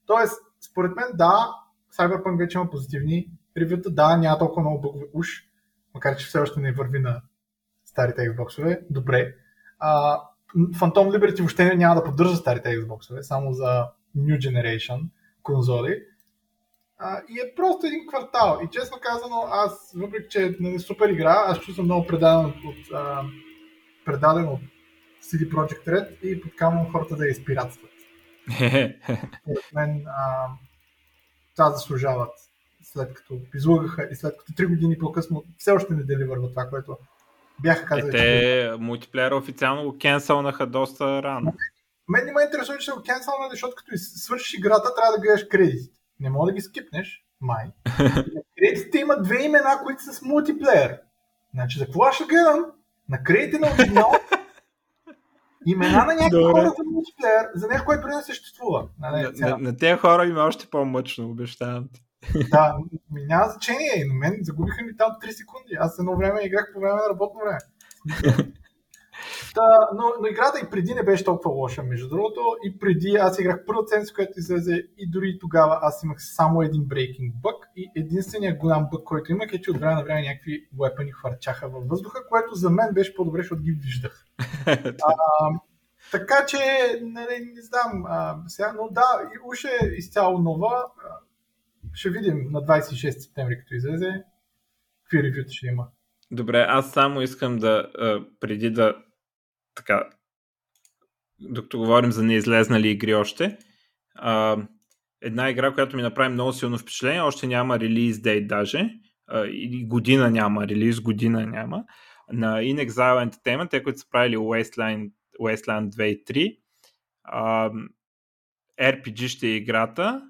Тоест, според мен, да, Cyberpunk вече има позитивни ревюта, да, няма толкова много бъгове уж, макар че все още не върви на старите Xbox-ове, добре. А, Phantom Liberty въобще няма да поддържа старите Xbox-ове, само за New Generation конзоли. А, и е просто един квартал. И честно казано, аз, въпреки че е нали, супер игра, аз чувствам много предаден от, а, предаден от CD Projekt Red и подкамвам хората да я изпиратстват. Според мен а, това заслужават след като излъгаха и след като 3 години по-късно все още не деливърва това, което бяха казали. Е, те мултиплеера официално го кенсълнаха доста рано. Мен не ме интересува, че са го кенсълнали, защото като свършиш играта, трябва да гледаш кредитите не мога да ги скипнеш, май. Кредитите имат две имена, които са с мултиплеер. Значи за какво ще гледам? На кредите на оригинал имена на някакви хора за мултиплеер, за нещо, което не съществува. Нали, на, на, на тези хора има още по-мъчно, обещавам ти. да, ми няма значение. На мен загубиха ми там 3 секунди. Аз едно време играх по време на работно време. Та, но, но играта и преди не беше толкова лоша, между другото. И преди аз играх първа ценз, която излезе и дори тогава аз имах само един breaking бък и единственият голям бък, който имах е, че от време на време някакви уепани хвърчаха във въздуха, което за мен беше по-добре, защото ги виждах. а, така че, не, не знам, а, сега, но да, и уж е изцяло нова. Ще видим на 26 септември, като излезе, какви ревюта ще има. Добре, аз само искам да, преди да така, докато говорим за неизлезнали игри още, а, една игра, която ми направи много силно впечатление, още няма релиз дейт даже, а, година няма, релиз година няма, на In Exile Entertainment, те, които са правили Wasteland, Wasteland 2 и 3, а, RPG ще е играта,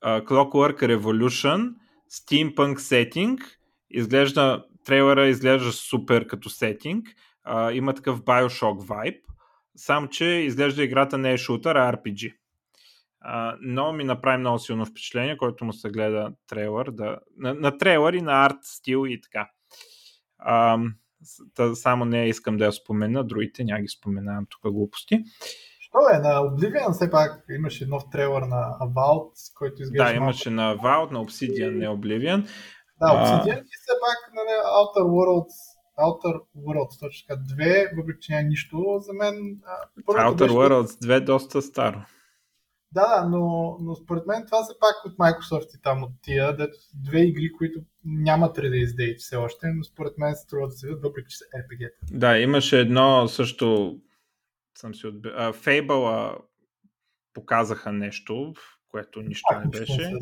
а, Clockwork Revolution, Steampunk Setting, изглежда, трейлера изглежда супер като сетинг, а, има такъв Bioshock vibe, сам че изглежда играта не е шутър, а RPG. А, но ми направи много силно впечатление, който му се гледа трейлър, да, на, на трейлър и на арт стил и така. А, само не искам да я спомена, другите няма ги споменавам тук глупости. Що е, на Oblivion все пак имаше нов трейлър на Vault, който изглежда Да, имаше малко... на Vault, на Obsidian, не Oblivion. Да, Obsidian а... и все пак на нали, Outer Worlds Outer Worlds, точно така, 2, въпреки че няма нищо, за мен... Outer беше... Worlds 2 е доста старо. Да, но, но според мен това са пак от Microsoft и там от тия, дето две игри, които нямат release date все още, но според мен се струва да се видят, въпреки че са RPG. Да, имаше едно също, съм си отбил, Fable показаха нещо, което нищо а, не беше.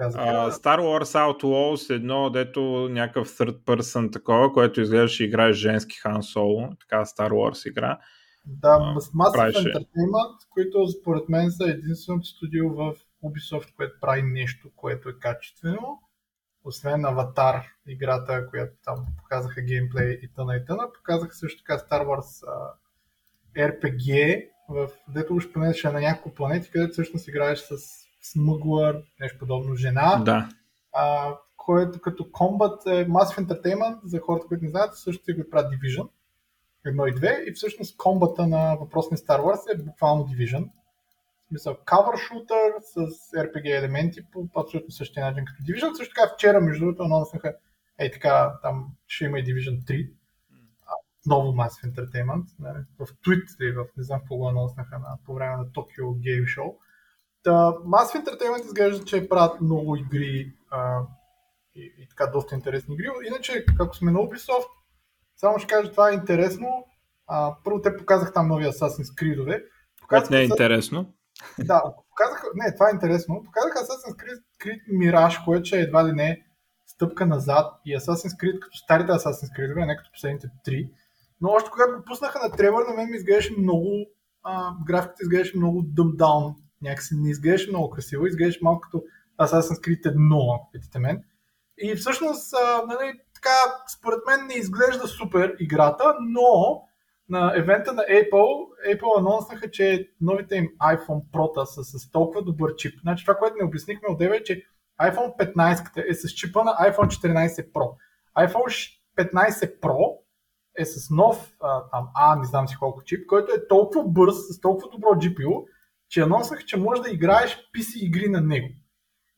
Uh, Star Wars Outlaws едно, дето някакъв third person такова, което изглеждаше играеш женски Хан Соло, така Star Wars игра. Да, uh, Massive правеше... Entertainment, които според мен са единственото студио в Ubisoft, което прави нещо, което е качествено. Освен Аватар, играта, която там показаха геймплей и тъна и тъна, показаха също така Star Wars uh, RPG, в, дето уж понеже на няколко планети, където всъщност играеш с смъглър, нещо подобно, жена. Да. А, което като комбат е Massive Entertainment, за хората, които не знаят, също си го правят Division. Едно и две. И всъщност комбата на въпросния Star Wars е буквално Division. В смисъл cover shooter с RPG елементи по абсолютно същия начин като Division. Също така вчера, между другото, анонснаха ей така, там ще има и Division 3. Ново Massive Entertainment. Не, нали, в Tweet или в не знам какво анонснаха на, по време на Tokyo Game Show. Та, Massive Entertainment изглежда, че правят много игри а, и, и така доста интересни игри. Иначе, ако сме на Ubisoft, само ще кажа, това е интересно. А, първо те показах там нови Assassin's Creed-ове. Не е интересно. Да, показаха, не, това е интересно. Показаха Assassin's Creed, Creed Mirage, което е едва ли не стъпка назад и Assassin's Creed като старите Assassin's Creed, не като последните три. Но още когато го пуснаха на Тревор, на мен ми изглеждаше много, а, графиката изглеждаше много dumbed down някакси не изглеждаше много красиво, изглеждаше малко като Assassin's Creed 1, ако питате мен. И всъщност, а, нали, така, според мен не изглежда супер играта, но на евента на Apple, Apple анонснаха, че новите им iPhone Pro са с толкова добър чип. Значи това, което не обяснихме от е, че iPhone 15 е с чипа на iPhone 14 Pro. iPhone 15 Pro е с нов, а, там, а, не знам си колко чип, който е толкова бърз, с толкова добро GPU, че анонсах, че можеш да играеш PC игри на него.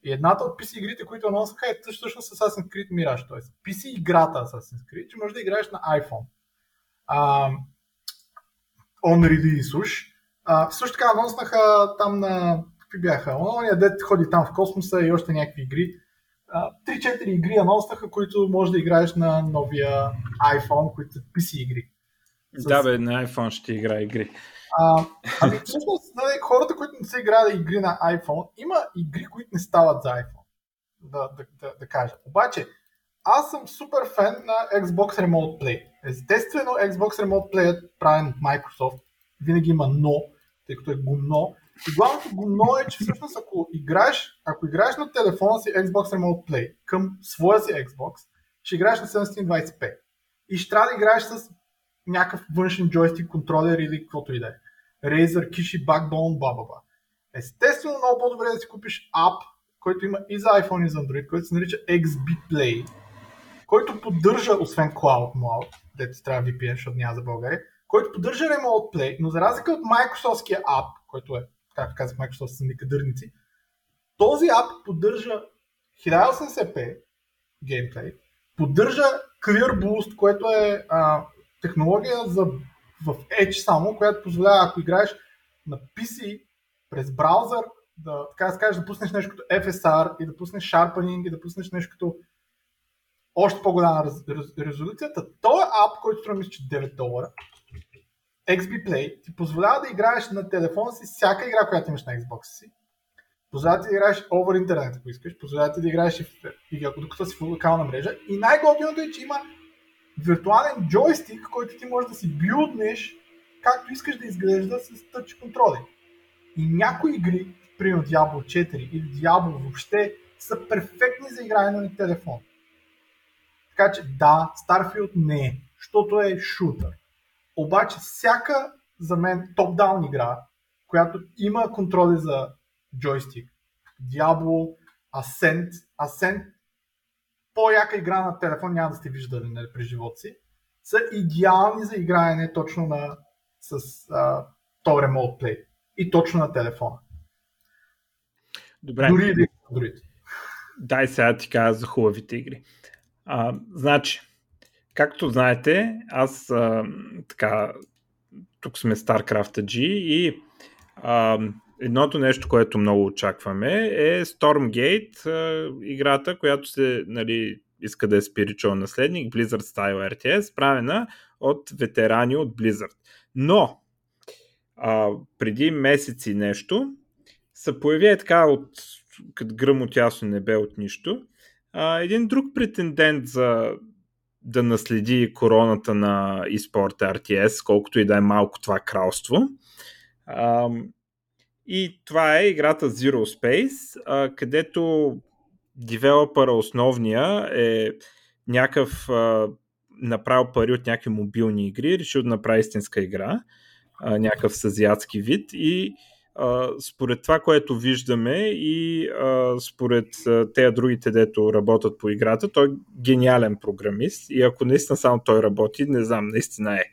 И едната от PC игрите, които анонсаха е всъщност Assassin's Creed Mirage, т.е. PC играта Assassin's Creed, че можеш да играеш на iPhone. А, on release уж. А, също така анонснаха там на какви бяха? Ония дет ходи там в космоса и още някакви игри. 3-4 игри анонснаха, които можеш да играеш на новия iPhone, които са PC игри. С... Да, бе, на iPhone ще игра игри. А, ами всъщност, нали, хората, които не са играли игри на iPhone, има игри, които не стават за iPhone. Да, да, да, да кажа. Обаче, аз съм супер фен на Xbox Remote Play. Естествено, Xbox Remote Play е правен от Microsoft. Винаги има но, тъй като е гумно. И главното гумно е, че всъщност ако играеш, ако играеш на телефона си Xbox Remote Play към своя си Xbox, ще играеш на 720p. И ще трябва да играеш с някакъв външен джойстик, контролер или каквото и да е. Razer, Kishi, Backbone, бла. Естествено, много по-добре е да си купиш ап, който има и за iPhone и за Android, който се нарича XB Play, който поддържа, освен Cloud Mode, дето трябва VPN, защото няма за България, който поддържа Remote Play, но за разлика от Microsoftския ап, който е, както казах, Microsoft са никадърници, този ап поддържа 1080p геймплей, поддържа Clear Boost, което е а, технология за, в Edge само, която позволява, ако играеш на PC през браузър, да, така да скажеш, да пуснеш нещо като FSR и да пуснеш Sharpening и да пуснеш нещо като още по-голяма рез, рез, резолюцията. Този ап, който струва мисля, че 9 долара, XB Play ти позволява да играеш на телефона си всяка игра, която имаш на Xbox си. Позволява ти да играеш over интернет, ако искаш. Позволява ти да играеш и, в, и докато си в локална мрежа. И най-готиното е, че има виртуален джойстик, който ти можеш да си билднеш както искаш да изглежда с тъч контроли. И някои игри, примерно Diablo 4 или Diablo въобще, са перфектни за игране на телефон. Така че да, Starfield не е, защото е шутър. Обаче всяка за мен топ-даун игра, която има контроли за джойстик, Diablo, Ascent, Ascent, по-яка игра на телефон няма да сте виждали нали, при живота си, са идеални за играене точно на, с а, то Remote Play и точно на телефона. Добре. Дори и да другите. Дай сега ти кажа за хубавите игри. А, значи, както знаете, аз а, така, тук сме StarCraft G и а, едното нещо, което много очакваме е Stormgate, играта, която се нали, иска да е spiritual наследник, Blizzard Style RTS, правена от ветерани от Blizzard. Но а, преди месеци нещо се появи е така от като гръм от ясно небе от нищо. А, един друг претендент за да наследи короната на eSport RTS, колкото и да е малко това кралство. А, и това е играта Zero Space, а, където девелопъра основния е някакъв а, направил пари от някакви мобилни игри, решил да направи истинска игра, а, някакъв с азиатски вид и а, според това, което виждаме и а, според тези другите, дето работят по играта, той е гениален програмист и ако наистина само той работи, не знам, наистина е.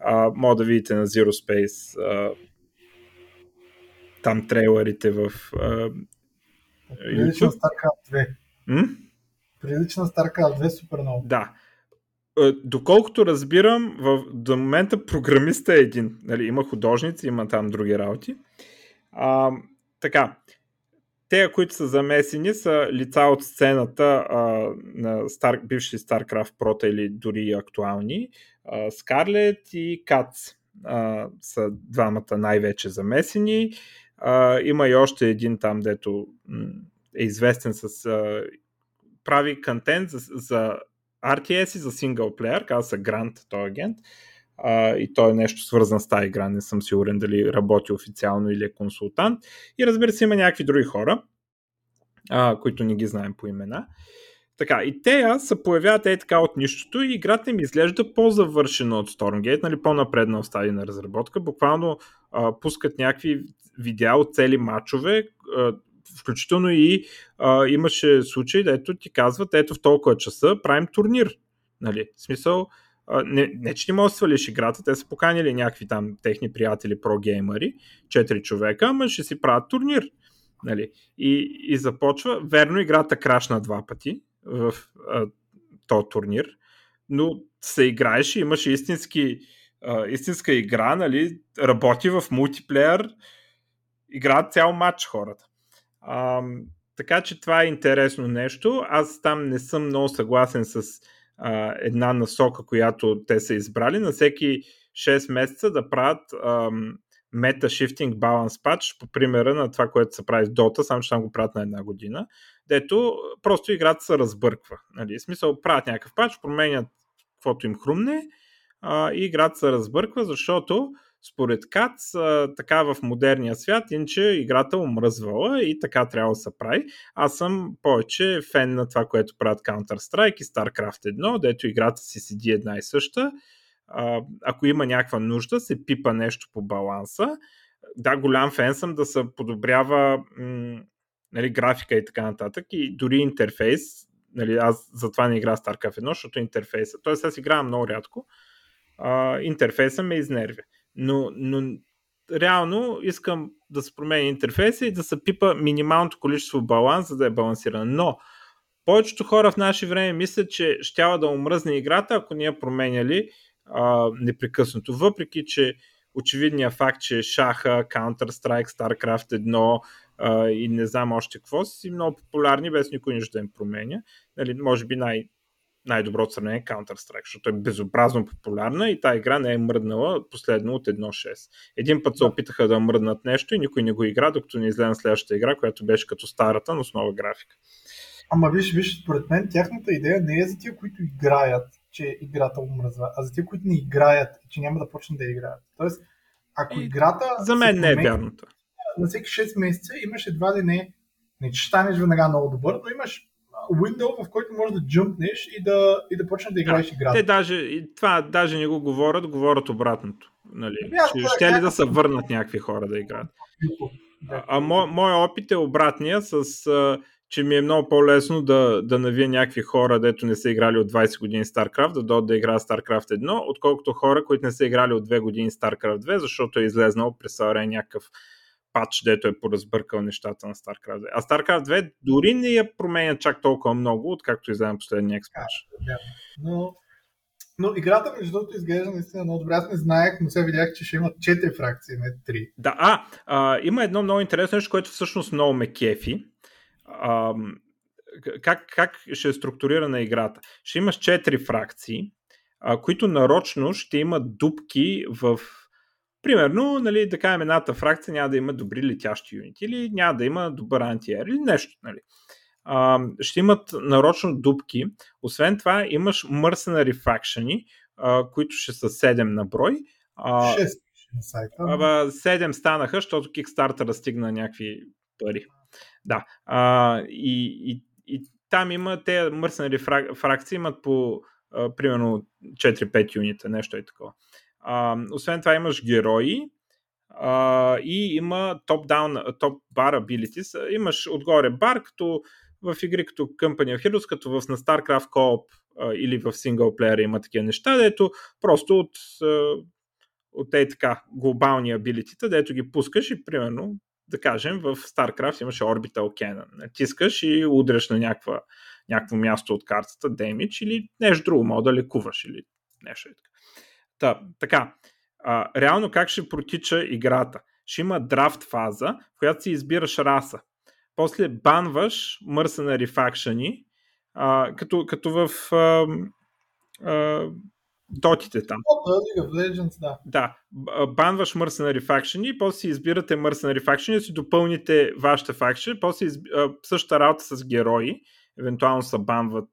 А, мога да видите на Zero Space а, там трейлерите в а, Прилича на StarCraft 2. М? Прилича на StarCraft 2 супер много. Да. Доколкото разбирам, в, до момента програмиста е един. Нали, има художници, има там други работи. А, така, те, които са замесени, са лица от сцената а, на Star, бивши StarCraft прота или дори актуални. Скарлет и Кац а, са двамата най-вече замесени. А, има и още един там, дето е известен с... А, прави контент за, за RTS и за синглплеер, каза се Грант, той агент. А, и той е нещо свързан с тази игра, не съм сигурен дали работи официално или е консултант. И разбира се, има някакви други хора, а, които не ги знаем по имена. Така, и те се появяват е така от нищото и играта им изглежда по-завършена от Stormgate, нали, по-напредна в стадия на разработка. Буквално а, пускат някакви видеа от цели матчове, а, включително и а, имаше случаи, дето ти казват, ето в толкова часа правим турнир. Нали? В смисъл, а, не, не, че не може да свалиш играта, те са поканили някакви там техни приятели, про-геймери, четири човека, ама ще си правят турнир. Нали? И, и започва, верно играта крашна два пъти в а, този турнир, но се играеше, имаше истински, а, истинска игра, нали? работи в мултиплеер, играят цял матч хората. А, така че това е интересно нещо. Аз там не съм много съгласен с а, една насока, която те са избрали. На всеки 6 месеца да правят Meta Shifting Balance Patch по примера на това, което се прави с Dota, само че там го правят на една година, дето просто играта се разбърква. Нали? В смисъл, правят някакъв пач, променят каквото им хрумне а, и играта се разбърква, защото според Кац, така в модерния свят, иначе играта омръзвала и така трябва да се прави. Аз съм повече фен на това, което правят Counter-Strike и StarCraft 1, дето играта си седи една и съща. Ако има някаква нужда, се пипа нещо по баланса. Да, голям фен съм да се подобрява м- нали, графика и така нататък и дори интерфейс. Нали, аз затова не игра StarCraft 1, защото интерфейса. Тоест аз играя много рядко. А, интерфейса ме изнервя но, но реално искам да се промени интерфейса и да се пипа минималното количество баланс, за да е балансиран. Но повечето хора в наше време мислят, че щяла да омръзне играта, ако ние променяли а, непрекъснато. Въпреки, че очевидният факт, че шаха, Counter-Strike, StarCraft 1 а, и не знам още какво си много популярни, без никой нищо да им променя. Нали, може би най- най-доброто сравнение е Counter-Strike, защото е безобразно популярна и тази игра не е мръднала последно от 1.6. Един път се опитаха да мръднат нещо и никой не го игра, докато не излезе на следващата игра, която беше като старата, но с нова графика. Ама виж, виж, според мен тяхната идея не е за тия, които играят, че играта умръзва, а за тия, които не играят, че няма да почнат да играят. Тоест, ако играта... За мен не е вярното. На всеки 6 месеца имаш едва ли не, не че станеш веднага много добър, но имаш window, в който можеш да джумпнеш и да, и да почнеш да играеш играта. Те даже, това даже не го говорят, говорят обратното. Нали? Ами, ще, ли да се върнат някакви хора да играят? А, а мо, моят опит е обратния с а, че ми е много по-лесно да, да навия някакви хора, дето не са играли от 20 години StarCraft, да дойдат да играят StarCraft 1, отколкото хора, които не са играли от 2 години StarCraft 2, защото е излезнал през някакъв пач, дето е поразбъркал нещата на StarCraft 2. А StarCraft 2 дори не я променя чак толкова много, откакто излезе последния експанш. Да, но, но играта, между другото, изглежда наистина много добре. Аз не знаех, но сега видях, че ще има 4 фракции, не 3. Да, а, а има едно много интересно нещо, което всъщност много ме кефи а, как, как ще е структурирана играта? Ще имаш 4 фракции, а, които нарочно ще имат дупки в Примерно, нали, да кажем, едната фракция няма да има добри летящи юнити или няма да има добър антиер или нещо. Нали. А, ще имат нарочно дупки. Освен това, имаш faction, а, които ще са 7 на брой. А, 6 на сайта. 7 станаха, защото Kickstarter стигна някакви пари. Да. А, и, и, и там има, те мърснали фрак, фракции имат по а, примерно 4-5 юнита, нещо е такова. А, освен това имаш герои а, и има топ-даун, топ-бар abilities. Имаш отгоре бар, като в игри като Company of Heroes, като в на StarCraft Co-op а, или в синглплеер има такива неща, дето просто от, от е така глобални абилитита, дето ги пускаш и примерно да кажем, в StarCraft имаше Orbital Cannon. Натискаш и удряш на някакво място от картата, damage или нещо друго, мога да лекуваш или нещо е така. Та, така, а, реално как ще протича играта? Ще има драфт фаза, в която си избираш раса. После банваш Mercenary Faction, а, като, като в а, а, дотите там. League of Legends, да. Да. Банваш Mercenary Faction и после си избирате Mercenary Faction и си допълните вашите факшени, после изби... същата работа с герои, евентуално се банват,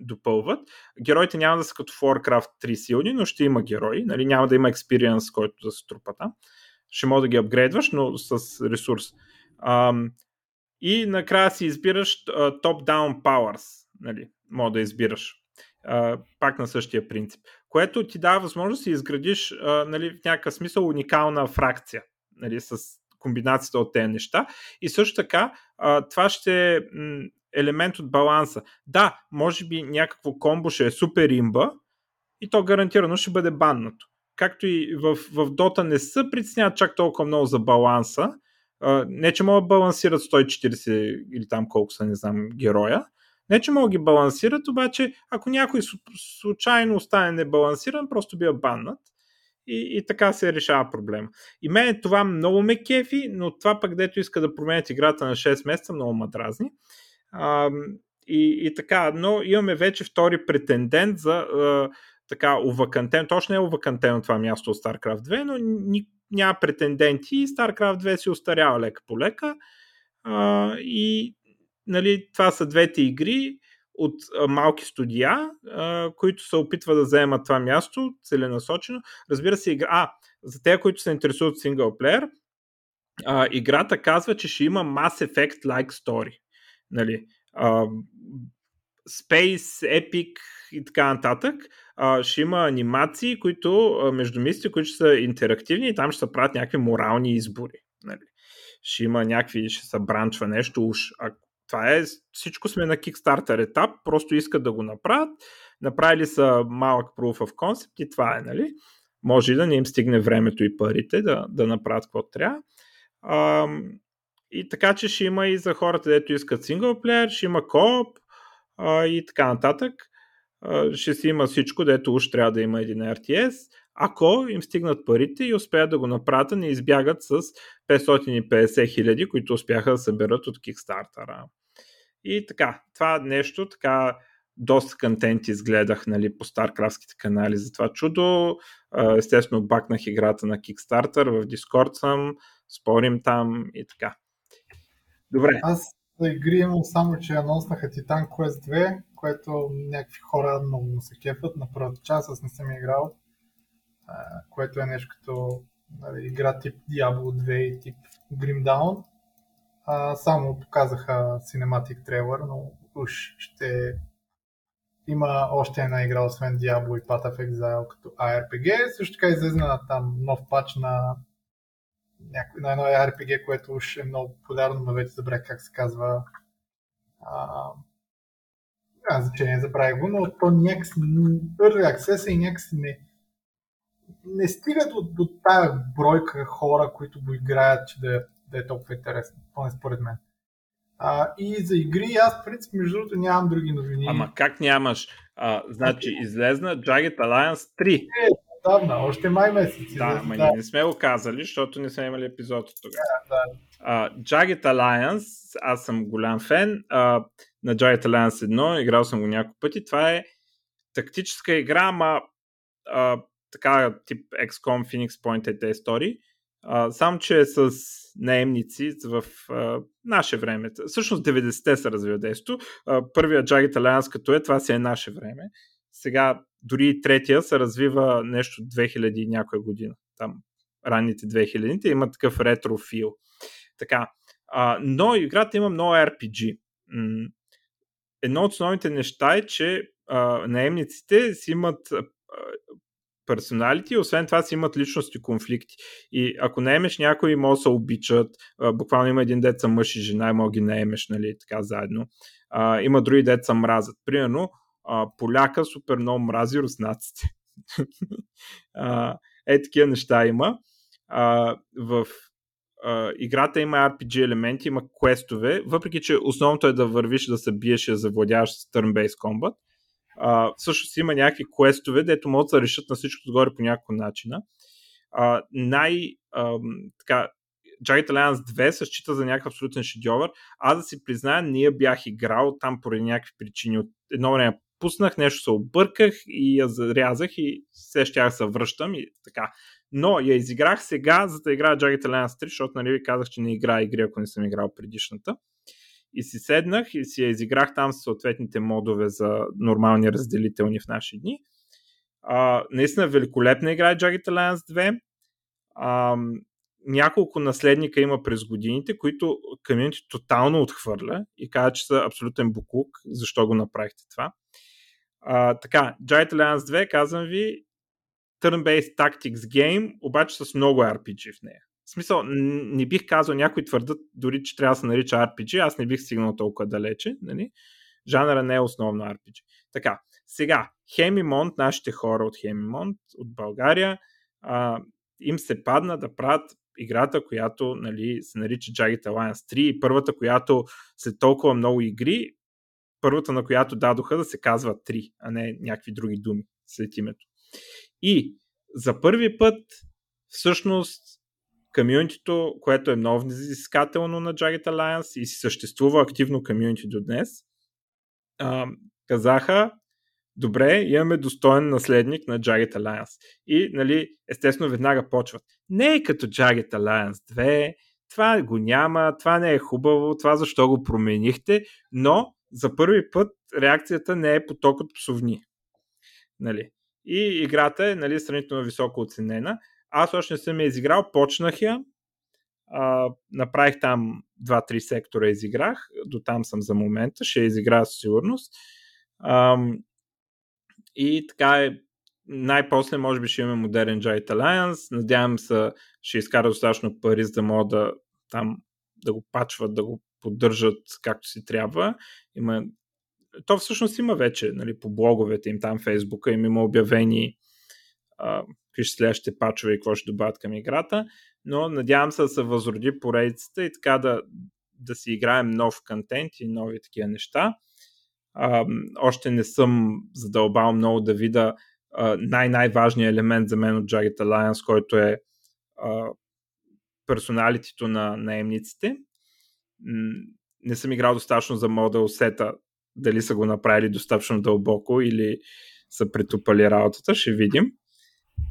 допълват. Героите няма да са като в Warcraft 3 силни, но ще има герои, нали? няма да има експириенс, който да се трупа там. Ще може да ги апгрейдваш, но с ресурс. И накрая си избираш top-down powers. Нали? Мога да избираш. Пак на същия принцип което ти дава възможност да си изградиш нали, в някакъв смисъл уникална фракция нали, с комбинацията от тези неща. И също така, това ще елемент от баланса. Да, може би някакво комбо ще е супер имба и то гарантирано ще бъде баннато. Както и в, в Dota не са притесняват чак толкова много за баланса. Не, че могат да балансират 140 или там колко са, не знам, героя, не, че могат ги балансират, обаче ако някой случайно остане небалансиран, просто бива баннат. И, и така се решава проблема. И мен това много ме кефи, но това пък дето иска да променят играта на 6 месеца, много ма дразни. А, и, и така, но имаме вече втори претендент за а, така увакантен. Точно не е увакантен това място от StarCraft 2, но ни, няма претенденти и StarCraft 2 си устарява лека по лека. И нали, това са двете игри от а, малки студия, а, които се опитват да вземат това място целенасочено. Разбира се, игра... А, за тези, които се интересуват от синглплеер, играта казва, че ще има Mass Effect-like story. Нали, а, Space, Epic и така нататък. А, ще има анимации, които а, между мисли, които са интерактивни и там ще се правят някакви морални избори. Нали. Ще има някакви, ще се бранчва нещо уж. Ако това е, всичко сме на Kickstarter етап, просто искат да го направят, направили са малък proof of concept и това е, нали? Може и да не им стигне времето и парите да, да направят какво трябва. А, и така, че ще има и за хората, дето искат синглплеер, ще има кооп и така нататък. Ще си има всичко, дето уж трябва да има един RTS ако им стигнат парите и успеят да го направят, не избягат с 550 хиляди, които успяха да съберат от Kickstarter. И така, това нещо така доста контенти изгледах нали, по старкрафските канали за това чудо. Естествено, бакнах играта на Kickstarter, в Discord съм, спорим там и така. Добре. Аз за игри имам само, че анонснаха Titan Quest 2, което някакви хора много се кефат на първата част, аз не съм играл, което е нещо като нали, игра тип Diablo 2 и тип Grim Dawn. А, само показаха Cinematic Trailer, но уж ще има още една игра, освен Diablo и Path of Exile като ARPG. Също така излезна там нов пач на, няко... на едно ARPG, което уж е много популярно, но вече забравя как се казва. А, няма значение, забравя го, но то някакси Early Access и някакси не, не стига до, до тая бройка хора, които го играят, че да, да е толкова интересно, поне според мен. А, и за игри аз, в принцип, между другото, нямам други новини. Ама как нямаш? А, значи, излезна Jagged Alliance 3. Е, давна, още май месец. Да, ама да. не сме го казали, защото не сме имали епизод от тогава. Да, да. Uh, Jagged Alliance, аз съм голям фен uh, на Jagged Alliance 1, играл съм го няколко пъти. Това е тактическа игра, ама uh, така тип XCOM Phoenix Point е тези истории. Uh, само, че е с наемници в uh, наше време. Всъщност 90-те се развива действо. Uh, първият Jagged Alliance като е, това си е наше време. Сега дори и третия се развива нещо 2000 и някоя година. Там ранните 2000-те има такъв ретро фил. Така. Uh, но играта има много RPG. Едно от основните неща е, че uh, наемниците си имат персоналити, освен това си имат личности конфликти. И ако наемеш някой, може да се обичат, буквално има един деца мъж и жена и може ги наемеш, нали, така заедно. А, има други деца мразят. Примерно, а, поляка супер много мрази руснаците. а, е, такива неща има. А, в а, играта има RPG елементи, има квестове, въпреки че основното е да вървиш, да се биеш и да завладяваш с turn-based combat а, всъщност има някакви квестове, дето могат да решат на всичко отгоре по някакъв начин. Най- а, така, Jagged Alliance 2 се счита за някакъв абсолютен шедьовър. Аз да си призная, ние бях играл там поради някакви причини. От едно време пуснах, нещо се обърках и я зарязах и все ще се връщам и така. Но я изиграх сега, за да играя Jagged Alliance 3, защото нали ви казах, че не играя игри, ако не съм играл предишната. И си седнах и си я изиграх там с съответните модове за нормални разделителни в наши дни. А, наистина великолепна игра е Jagged Alliance 2. А, няколко наследника има през годините, които комьюнити тотално отхвърля и казва, че са абсолютен буклук. Защо го направихте това? А, така, Jagged Alliance 2, казвам ви, turn-based tactics game, обаче с много RPG в нея. В смисъл, не бих казал, някои твърдат дори, че трябва да се нарича RPG, аз не бих стигнал толкова далече. Нали? Жанъра не е основно RPG. Така, сега, Хемимонт, нашите хора от Хемимонт, от България, а, им се падна да правят играта, която нали, се нарича Jagged Alliance 3 и първата, която след толкова много игри, първата на която дадоха да се казва 3, а не някакви други думи след името. И за първи път всъщност комьюнитито, което е много взискателно на Jagged Alliance и съществува активно комьюнити до днес, казаха, добре, имаме достоен наследник на Jagged Alliance. И, нали, естествено, веднага почват. Не е като Jagged Alliance 2, това го няма, това не е хубаво, това защо го променихте, но за първи път реакцията не е поток от псовни. Нали. И играта е нали, сравнително високо оценена. Аз още не съм я изиграл, почнах я, а, направих там 2-3 сектора изиграх, до там съм за момента, ще я изиграя със сигурност. А, и така е, най-после може би ще имаме модерен Giant Alliance, надявам се ще изкара достатъчно пари, за да могат да там да го пачват, да го поддържат както си трябва. Има... То всъщност има вече нали, по блоговете им там, Фейсбука им има обявени какви ще следващите пачове и какво ще добавят към играта, но надявам се да се възроди поредицата и така да, да си играем нов контент и нови такива неща. А, още не съм задълбал много да видя най-най-важният елемент за мен от Jagged Alliance, който е а, персоналитето на наемниците. Не съм играл достатъчно за мода усета дали са го направили достатъчно дълбоко или са притупали работата, ще видим.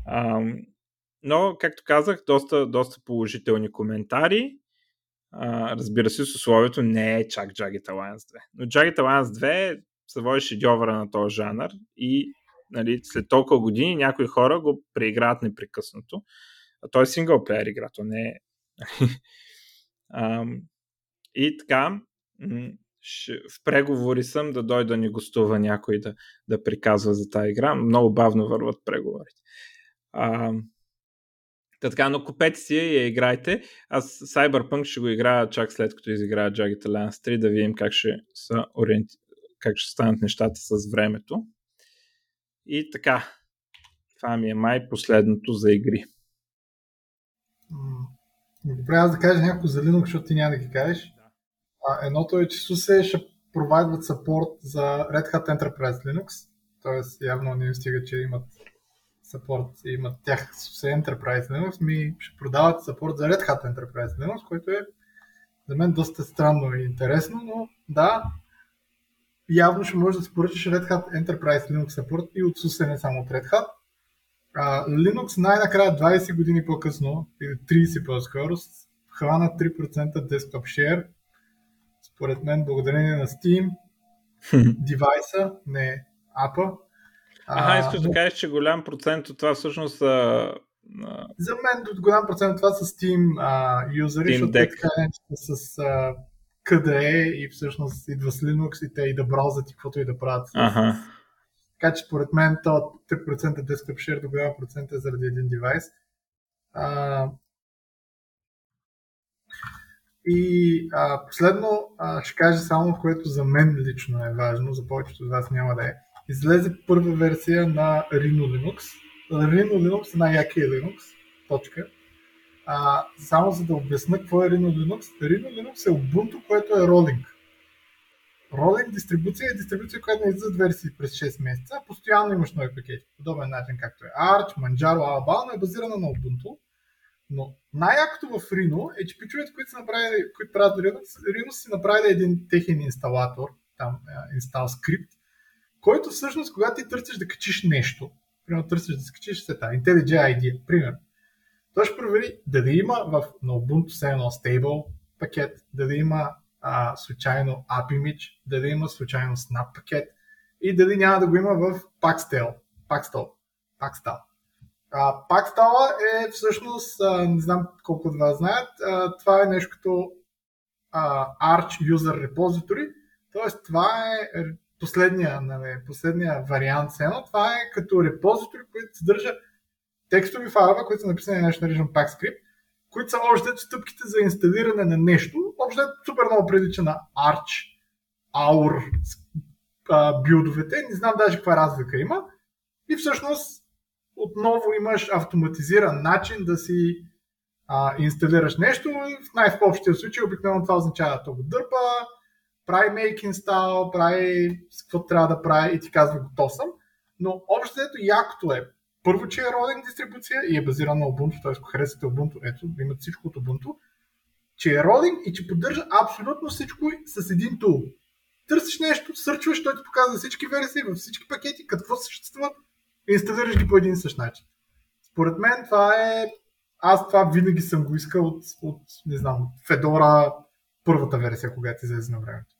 А, но, както казах, доста, доста положителни коментари. А, разбира се, с условието не е чак Jagged Alliance 2. Но Jagged Alliance 2 се води шедьовъра на този жанр и нали, след толкова години някои хора го преиграват непрекъснато. А той е синглплеер игра, то не е. и така, в преговори съм да дойда да ни гостува някой да, да приказва за тази игра. Много бавно върват преговорите. А, така, но купете си я и я играйте. Аз Cyberpunk ще го играя чак след като изиграя Jagged Alliance 3, да видим как ще, са ориенти... как ще станат нещата с времето. И така, това ми е май последното за игри. Добре, аз да кажа някакво за Linux, защото ти няма да ги кажеш. Едното е, че SUSE ще провайдват сапорт за Red Hat Enterprise Linux, т.е. явно не им стига, че имат сапорт и имат тях SUSE Enterprise Linux, ми ще продават сапорт за Red Hat Enterprise Linux, което е за мен доста странно и интересно, но да, явно ще можеш да се поръчаш Red Hat Enterprise Linux Support и от SUSE, не само от Red Hat. А, Linux най-накрая 20 години по-късно, или 30 по-скоро, хвана 3% desktop share. Според мен, благодарение на Steam, девайса, не апа. Ага, искаш да кажеш, че голям процент от това всъщност са за мен от голям процент от това са Steam а, юзери, защото те така с а, KDE и всъщност идва с Linux и те и да браузат и каквото и да правят. Ага. Така че според мен то 3% desktop share до голяма процент е заради един девайс. А, и а, последно а, ще кажа само, което за мен лично е важно, за повечето от вас няма да е. Излезе първа версия на Rhino Linux. Rhino Linux е най-якия Linux. Точка. А, само за да обясна какво е Rhino Linux. Rhino Linux е Ubuntu, което е ролинг. Ролинг дистрибуция е дистрибуция, която не излизат версии през 6 месеца. Постоянно имаш нови пакети. Подобен начин, както е Arch, Manjaro, Alabama, е базирана на Ubuntu. Но най-якото в Rhino е, че пичовете, които, са направили, които правят Rhino, Rhino си направили един техен инсталатор, там install скрипт, който всъщност, когато ти търсиш да качиш нещо, примерно търсиш да скачиш сета, IntelliJ IDEA, примерно, той ще провери дали има в, на Ubuntu все едно stable пакет, дали има а, случайно AppImage, дали има случайно Snap пакет и дали няма да го има в Paxtel. Paxtel. Paxtel. А, Paxtel е всъщност, а, не знам колко от вас знаят, а, това е нещо като а, Arch User Repository, т.е. това е последния, нали, последния вариант сено, това е като репозитори, който съдържа текстови файлове, които са написани на нещо наричано PackScript, които са още стъпките за инсталиране на нещо. Общо супер много прилича на Arch, Our билдовете. Не знам даже каква разлика има. И всъщност отново имаш автоматизиран начин да си а, инсталираш нещо. В най-общия случай обикновено това означава да го дърпа, прави make install, прави какво трябва да прави и ти казва готов съм. Но общо якото е първо, че е ролинг дистрибуция и е базирана на Ubuntu, т.е. ако харесате Ubuntu, ето, имат всичко от Ubuntu, че е ролинг и че поддържа абсолютно всичко с един тул. Търсиш нещо, сърчваш, той ти показва всички версии, във всички пакети, какво съществуват, инсталираш ги по един и същ начин. Според мен това е... Аз това винаги съм го искал от, от не знам, Fedora първата версия, когато излезе на времето.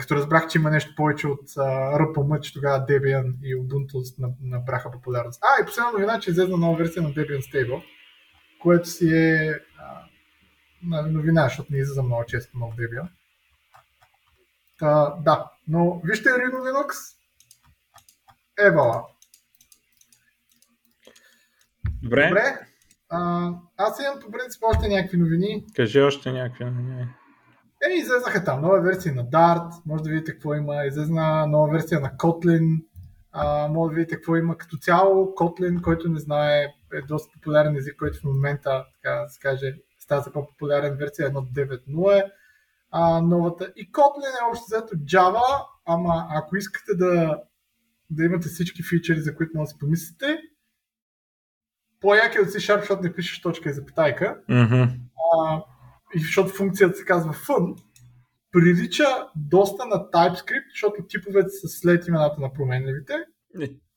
Като разбрах, че има нещо повече от RPM, че тогава Debian и Ubuntu набраха популярност. А, и последна новина, че излезна нова версия на Debian Stable, което си е а, новина, защото не излиза много често нов Debian. Та, да, но вижте Rhino Linux, Евала. Добре. Добре. А, аз имам по принцип още някакви новини. Кажи още някакви новини. Е, излезнаха там нова версия на Dart, може да видите какво има, излезна нова версия на Kotlin, а, може да видите какво има като цяло. Kotlin, който не знае, е доста популярен език, който в момента, така да се каже, става за по-популярен версия 1.9.0 е а, новата. И Kotlin е общо взето Java, ама ако искате да, да имате всички фичери, за които може да си помислите, по-як е от C-Sharp, защото не пишеш точка и запитайка. Mm-hmm. А, и защото функцията се казва fun, прилича доста на TypeScript, защото типовете са след имената на променливите.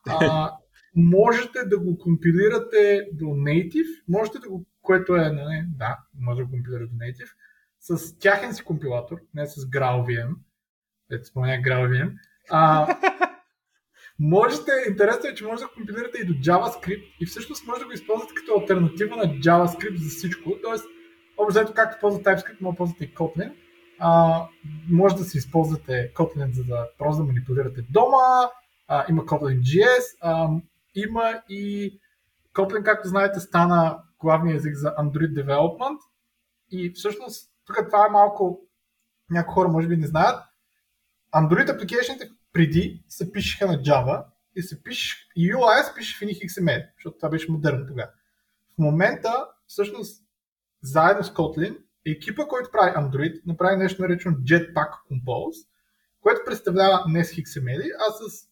А, можете да го компилирате до native, можете да го, което е, не, да, може да го компилирате до native, с тяхен си компилатор, не с GraalVM, ето спомня GraalVM, а, можете, интересно е, че може да компилирате и до JavaScript и всъщност може да го използвате като альтернатива на JavaScript за всичко. Тоест, общо както ползвате TypeScript, може да ползвате и Kotlin. А, може да си използвате Kotlin, за да просто да манипулирате дома. А, има Kotlin JS. А, има и Kotlin, както знаете, стана главния език за Android Development. И всъщност, тук това е малко, някои хора може би не знаят, Android application преди се пишеха на Java и се пише, UI се пише в XML, защото това беше модерно тогава. В момента, всъщност, заедно с Kotlin, екипа, който прави Android, направи нещо наречено Jetpack Compose, което представлява не с XML, а с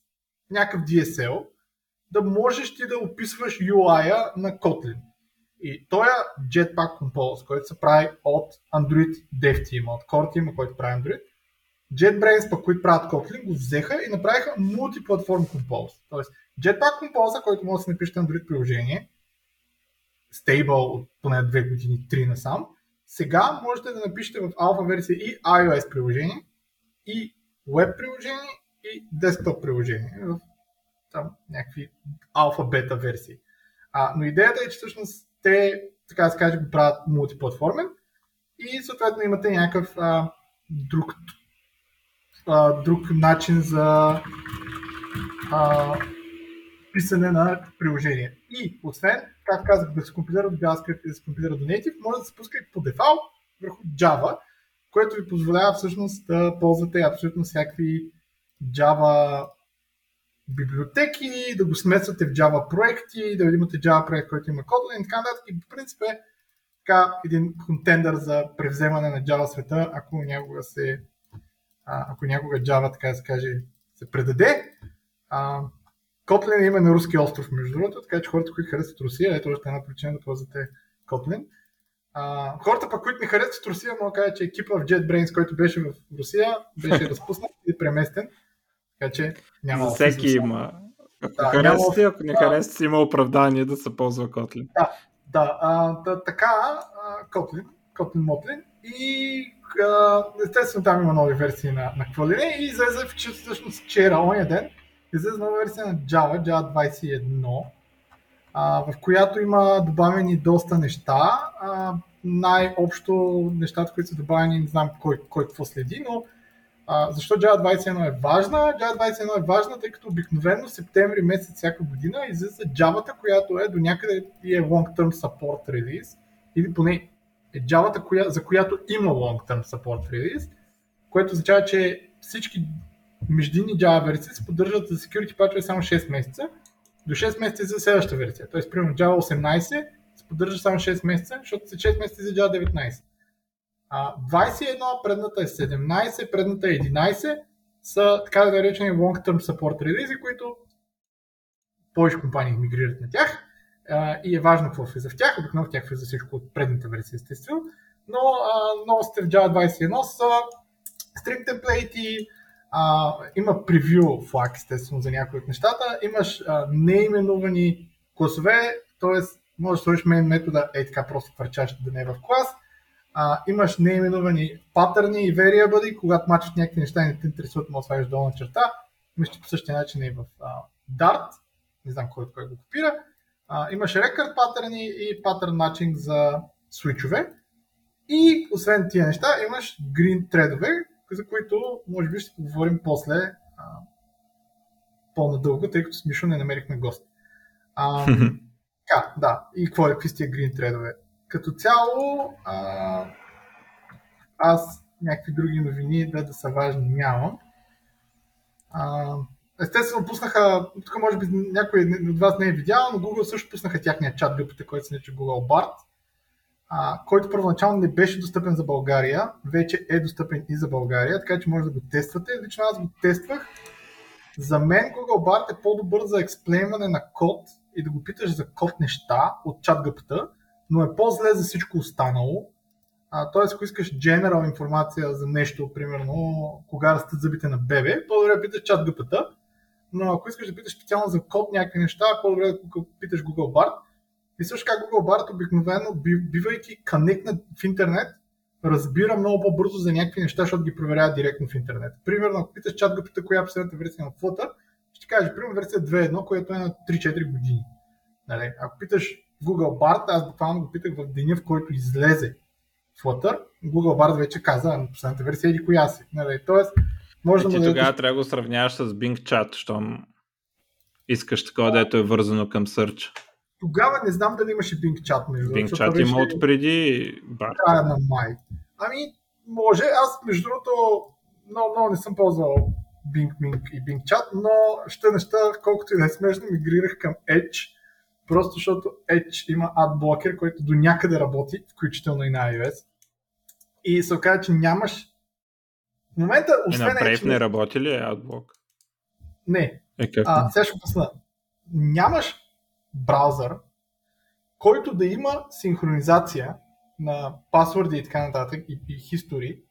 някакъв DSL, да можеш ти да описваш UI-а на Kotlin. И този Jetpack Compose, който се прави от Android Dev Team, от Core Team, който прави Android, JetBrains, пък, които правят Kotlin, го взеха и направиха мултиплатформ Compose. Тоест, Jetpack Compose, който може да се напишете Android приложение, stable от поне две години, три насам, сега можете да напишете в алфа версия и iOS приложение, и web приложение, и desktop приложение. В там някакви алфа-бета версии. А, но идеята е, че всъщност те, така да се каже, го правят мултиплатформен и съответно имате някакъв а, друг друг начин за а, писане на приложение. И освен, как казах, да се компилира до JavaScript и да се компилира до Native, може да се пуска и по дефалт върху Java, което ви позволява всъщност да ползвате абсолютно всякакви Java библиотеки, да го смесвате в Java проекти, да имате Java проект, който има Kotlin и така нататък. И по принцип е така един контендър за превземане на Java света, ако някога се а, ако някога Java, така да се каже, се предаде. А, Kotlin има на руски остров, между другото, така че хората, които харесват Русия, ето още една причина да ползвате Kotlin. А, хората, пък, които не харесват Русия, мога да кажа, че екипа в JetBrains, който беше в Русия, беше разпуснат и преместен. Така че няма. За всеки има. Ако да, харесате, ако не харесате, има оправдание да се ползва Kotlin. Да, да, а, да така, а, Kotlin, Kotlin Motlin и естествено там има нови версии на, на Qualine и излезе всъщност вчера, оня ден, излезе нова версия на Java, Java 21, а, в която има добавени доста неща. А, най-общо нещата, които са добавени, не знам кой, кой какво следи, но а, защо Java 21 е важна? Java 21 е важна, тъй като обикновено септември месец всяка година излиза Java, която е до някъде и е long term support release, или поне е Java, коя, за която има long-term support release, което означава, че всички междинни Java версии се поддържат за security патчове само 6 месеца, до 6 месеца за следващата версия. Тоест, примерно Java 18 се поддържа само 6 месеца, защото след 6 месеца за Java 19. А, 21, предната е 17, предната е 11, са така да наречени long-term support release, които повече компании мигрират на тях и е важно какво влиза в тях. Обикновено в тях влиза всичко от предната версия, естествено. Но а, новостите в Java 21 са string темплейти, а, има превю флаг, естествено, за някои от нещата. Имаш а, неименувани класове, т.е. можеш да сложиш main метода е така просто хвърчаш да не е в клас. А, имаш неименувани патърни и variable, когато мачват някакви неща и не те интересуват, може да слагаш долна черта. Имаш по същия начин и в а, Dart, не знам кой кой го копира. А, имаш рекърд патърни и патърн матчинг за свичове. И освен тия неща имаш green тредове, за които може би ще поговорим после а, по-надълго, тъй като с Мишо не намерихме гост. А, така, да. И какво е, какви тия green тредове? Като цяло, а, аз някакви други новини да, да са важни нямам. А, Естествено, пуснаха, тук може би някой от вас не е видял, но Google също пуснаха тяхния чат групата, който се нарича Google Bart, а, който първоначално не беше достъпен за България, вече е достъпен и за България, така че може да го тествате. Лично аз го тествах. За мен Google Bart е по-добър за експлеймане на код и да го питаш за код неща от чат гъпта, но е по-зле за всичко останало. а, т.е. ако искаш general информация за нещо, примерно кога растат зъбите на бебе, по-добре питаш чат GPT, но ако искаш да питаш специално за код някакви неща, по-добре да питаш Google Bard. И също как Google Bard обикновено, бивайки коннектнат в интернет, разбира много по-бързо за някакви неща, защото ги проверява директно в интернет. Примерно, ако питаш чат GPT, коя е последната версия на Flutter, ще каже, примерно версия 2.1, която е на 3-4 години. Нали? Ако питаш Google Bard, аз буквално го питах в деня, в който излезе Flutter, Google Bard вече каза на последната версия или коя си. Нали? Тоест, може да ти тогава трябва да го сравняваш с Bing Chat, щом искаш такова, дето е вързано към Search. Тогава не знам дали имаше Bing Chat между Bing Chat има от преди Bard. Края на май. Ами, може. Аз, между другото, много, много не съм ползвал Bing, Bing и Bing Chat, но ще неща, колкото и да е смешно, мигрирах към Edge, просто защото Edge има адблокер, който до някъде работи, включително и на iOS. И се оказа, че нямаш момента, освен е, на Brave не работи ли адблок? Не. Е, как а, сега ще посна. Нямаш браузър, който да има синхронизация на пасворди и така нататък и, и history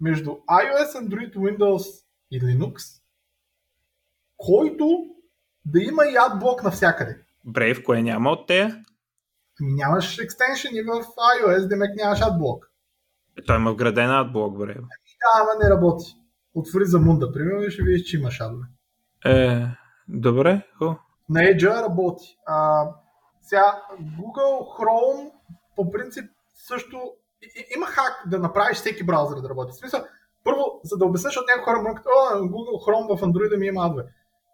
между iOS, Android, Windows и Linux, който да има и адблок навсякъде. Brave, кое няма от те? Нямаш екстеншени в iOS, демек нямаш адблок. Е, той има вграден адблок, Brave. Да, ама не работи. Отвори за Мунда, примерно, и ще видиш, че има шадове. Е, добре, хо. На Edge работи. А, сега, Google Chrome по принцип също има хак да направиш всеки браузър да работи. В смисъл, първо, за да обясниш от някои хора, мръкат, о, Google Chrome в Android ми има адове.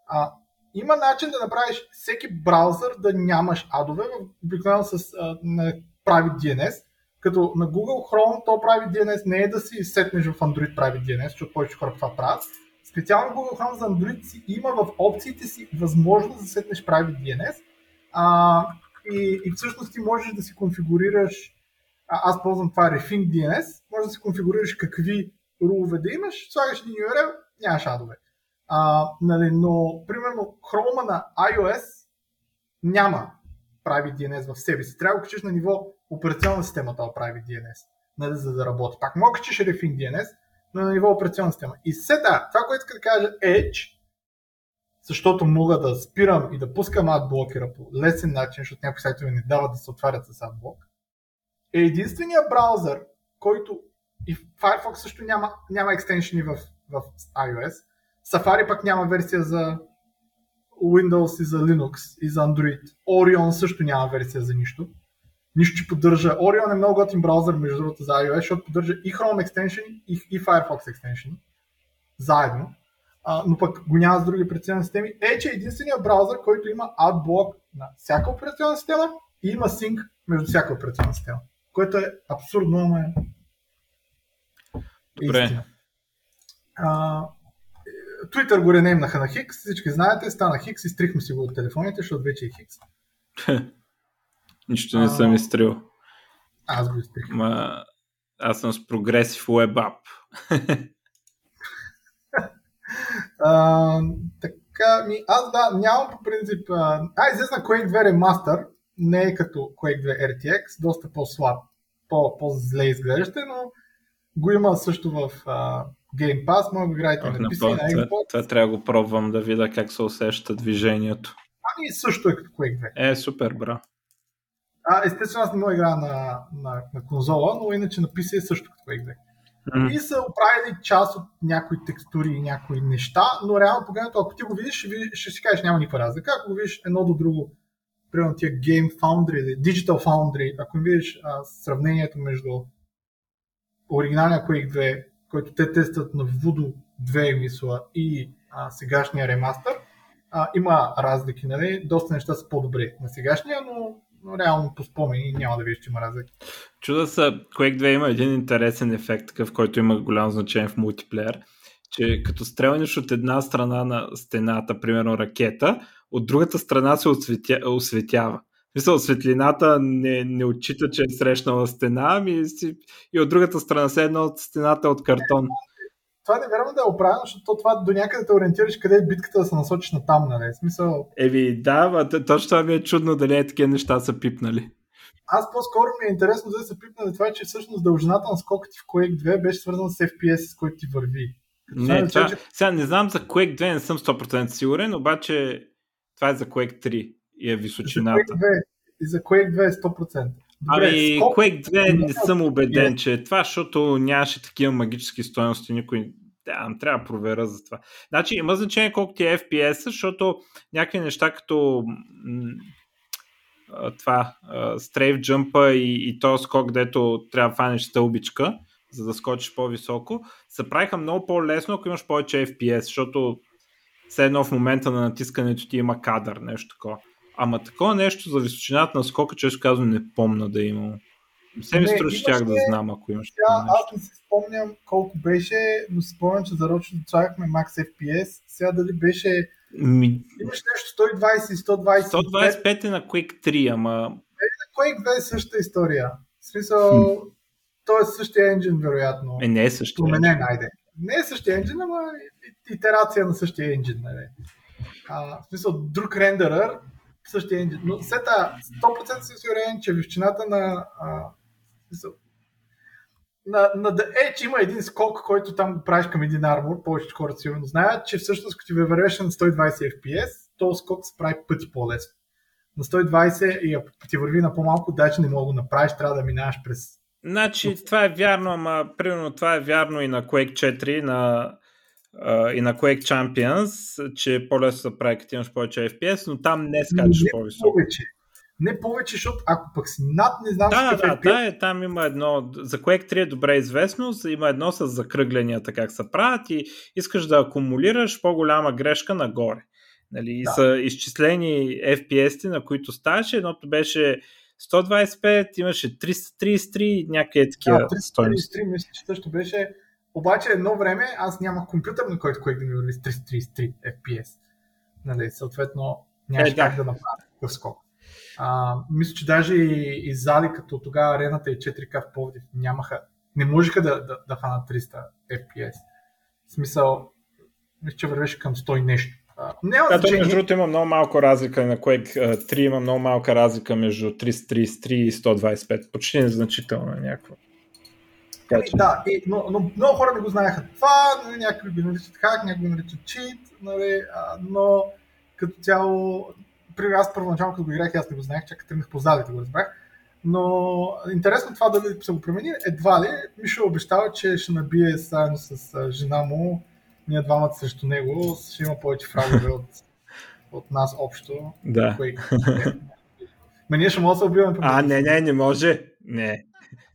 А, има начин да направиш всеки браузър да нямаш адове, обикновено с а, на прави DNS, като на Google Chrome то прави DNS не е да си сетнеш в Android прави DNS, защото повече хора това правят. Специално Google Chrome за Android си има в опциите си възможност да сетнеш прави DNS. А, и, и всъщност ти можеш да си конфигурираш, а, аз ползвам това Refing DNS, можеш да си конфигурираш какви рулове да имаш, слагаш един URL, нямаш адове. А, нали, но, примерно, Chrome на iOS няма прави DNS в себе си. Трябва да го качиш на ниво операционна система, това прави DNS, нали, за да работи. Пак мога качиш Refing DNS, но на ниво операционна система. И сега, това, което иска да кажа Edge, защото мога да спирам и да пускам адблокера по лесен начин, защото някои сайтове не дават да се отварят с адблок, е единствения браузър, който и Firefox също няма, няма екстеншени в, в iOS. Safari пък няма версия за Windows и за Linux и за Android. Orion също няма версия за нищо. Нищо, че поддържа. Orion е много готин браузър, между другото, за iOS, защото поддържа и Chrome extension и, и Firefox extension. Заедно. А, но пък го няма с други операционни системи. Е единствения браузър, който има адблок на всяка операционна система и има синк между всяка операционна система. Което е абсурдно, ама е Добре. А, Twitter го ренеймнаха на Хикс, всички знаете, стана Хикс, изтрихме си го от телефоните, защото вече е Хикс. Нищо не съм изтрил. Аз го изтрих. Ма, аз съм с Progressive Web App. а, така, ми, аз да, нямам по принцип... А, а излезна Quake 2 Remaster, не е като Quake 2 RTX, доста по-слаб, по, по-зле изглеждаща, но го има също в а, Game Pass, може да играете на PC, на Xbox. Това, това трябва да го пробвам да видя как се усеща движението. Ами също е като Quake 2. Е, супер, бра. А, естествено, аз не мога игра на, на, на конзола, но иначе на PC е също като Quake 2. Mm. И са оправили част от някои текстури и някои неща, но реално погледнато, ако ти го видиш, ще, ще си кажеш няма никаква разлика. Ако го видиш едно до друго, примерно тия Game Foundry или Digital Foundry, ако видиш а, сравнението между оригиналния Quake 2, който те тестват на Voodoo 2 мисла и а, сегашния ремастър, а, има разлики, нали? Доста неща са по-добри на сегашния, но, но реално по спомени няма да видиш, че има разлики. Чуда са, Quake 2 има един интересен ефект, такъв, който има голям значение в мултиплеер, че като стрелнеш от една страна на стената, примерно ракета, от другата страна се осветя, осветява. Мисъл, светлината не, не отчита, че е срещнала стена, ами си, и от другата страна се едно от стената от картон. Това не вярвам да е оправено, защото това до някъде те ориентираш къде е битката да се насочиш на там, нали? Смисъл... Еви, да, точно това ми е чудно дали е такива неща са пипнали. аз по-скоро ми е интересно да се пипна на това, че всъщност дължината на скока ти в Quake 2 беше свързана с FPS, с който ти върви. Не, това, че... сега не знам за Quake 2, не съм 100% сигурен, обаче това е за Quake 3 и е височината. За Quake 2, и за Quake 2 е 100%. Добре, ами. Quake 2 не съм убеден, че е това, защото нямаше такива магически стоености, никой да, трябва да проверя за това. Значи има значение колко ти е FPS, защото някакви неща като това стрейф джъмпа и, и то скок, дето трябва да фанеш стълбичка, за да скочиш по-високо, се правиха много по-лесно, ако имаш повече FPS, защото все едно в момента на натискането ти има кадър, нещо такова. Ама такова нещо за височината на скока, често казвам, не помна да е имало. Все ми струва, че тях да знам, ако имаш. Сега, аз не си спомням колко беше, но си спомням, че зарочно слагахме Max FPS. Сега дали беше... Ми... Имаш нещо 120 и 125. 125 е на Quake 3, ама... Е, на Quake 2 е същата история. В смисъл, хм. той е същия енджин, вероятно. Е, не е същия. Променен, айде. Не е същия енджин, ама итерация на същия енджин. Нали. А, в смисъл, друг рендерър, същия енджин. Но сета 100% си сигурен, че височината на а, на, на The Edge има един скок, който там го правиш към един армор, повечето хората сигурно знаят, че всъщност като ти вървеш на 120 FPS, то скок се прави пъти по-лесно. На 120 и ако ти върви на по-малко, даже не мога да направиш, трябва да минаваш през... Значи това е вярно, ама примерно това е вярно и на Quake 4, на, и на Quake Champions, че по-лесно да прави, като имаш повече FPS, но там не скачаш по-високо. Повече не повече, защото ако пък си над, не знам да, да, да, е, там има едно, за Quake 3 е добре известно, има едно с закръгленията как се правят и искаш да акумулираш по-голяма грешка нагоре. Нали, да. са изчислени FPS-ти, на които ставаше. Едното беше 125, имаше 333, някъде такива да, 333, мисля, че също беше. Обаче едно време аз нямах компютър, на който Quake да ми върви с 333 FPS. Нали, съответно, нямаше е, да. как да направя такъв скок. А, мисля, че даже и, и зали, като тогава арената и 4K в Пловдив нямаха, не можеха да, да, да фанат 300 FPS. В смисъл, мисля, че вървеше към 100 и нещо. няма да, значение... между другото има много малко разлика на Quake 3 има много малка разлика между 333 и 125. Почти незначителна някаква. Ами, да, и, но, но, много хора не го знаеха това, нали, някои го наричат хак, някои го наричат чит, нали, а, но като цяло при аз първоначално, като го играх, аз не го знаех, чак тръгнах по залите го разбрах. Но интересно това дали се го промени, едва ли Мишо обещава, че ще набие заедно с жена му, ние двамата срещу него, ще има повече фрагове от, от нас общо. Да. Ма ние ще може да се убиваме. А, не, не, не може. Не.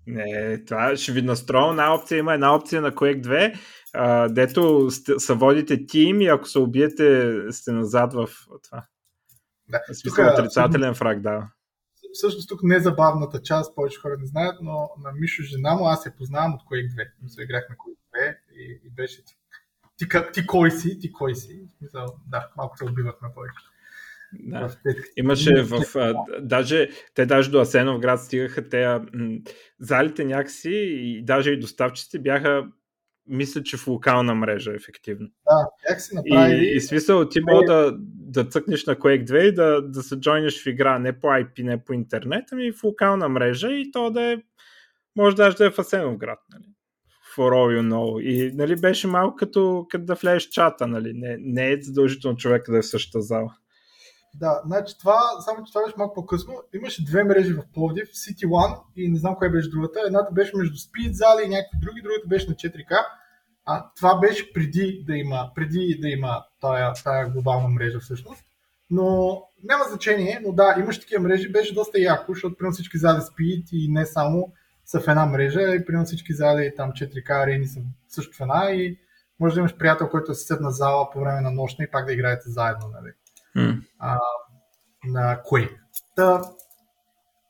Не, това ще ви настроя една опция. Има една опция на Quake 2, а, дето са водите тим и ако се убиете, сте назад в това. Да. Тук, отрицателен фраг, да. Всъщност тук не е забавната част, повече хора не знаят, но на Мишо жена му аз я познавам от Quake 2. Мисля, играхме Quake 2 и, и беше ти, ти, ти кой си, ти кой си. Мисъл, да, малко се убивахме повече. Да. Имаше в... А, даже, те даже до Асенов град стигаха те м- залите някакси и даже и доставчиците бяха мисля, че в локална мрежа ефективно. Да, как си направи. И, и смисъл, ти мога да, да цъкнеш на Quake 2 и да, да се джойнеш в игра не по IP, не по интернет, ами в локална мрежа и то да е, може даже да е в Асенов град, нали? For all you know. И нали, беше малко като, като да влезеш чата, нали? Не, не е задължително човек да е в същата зала. Да, значи това, само че това беше малко по-късно. Имаше две мрежи в Пловдив, City One и не знам коя беше другата. Едната беше между Speed зали и някакви други, другата беше на 4K. А това беше преди да има, преди да има тая, тая глобална мрежа всъщност. Но няма значение, но да, имаш такива мрежи, беше доста яко, защото при всички зали Speed и не само са в една мрежа, и при всички зали там 4K арени са също в една и може да имаш приятел, който е седна зала по време на нощна и пак да играете заедно. Нали? Mm. а, на Quake. Та,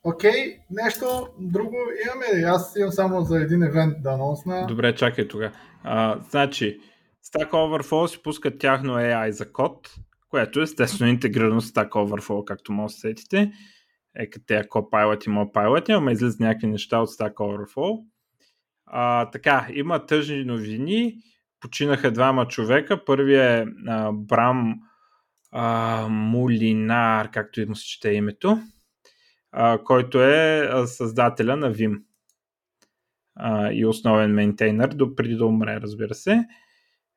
окей, нещо друго имаме. Аз имам само за един евент да анонсна. Добре, чакай тук. А, значи, Stack Overflow си пускат тяхно AI за код, което е естествено интегрирано с Stack Overflow, както може да сетите. Е, като те Copilot и Mopilot, ама излизат някакви неща от Stack Overflow. А, така, има тъжни новини. Починаха двама човека. Първият е а, Брам а, Мулинар, както и му се чете името. а, който е създателя на Vim а, и основен мейнтейнер, до преди да умре, разбира се.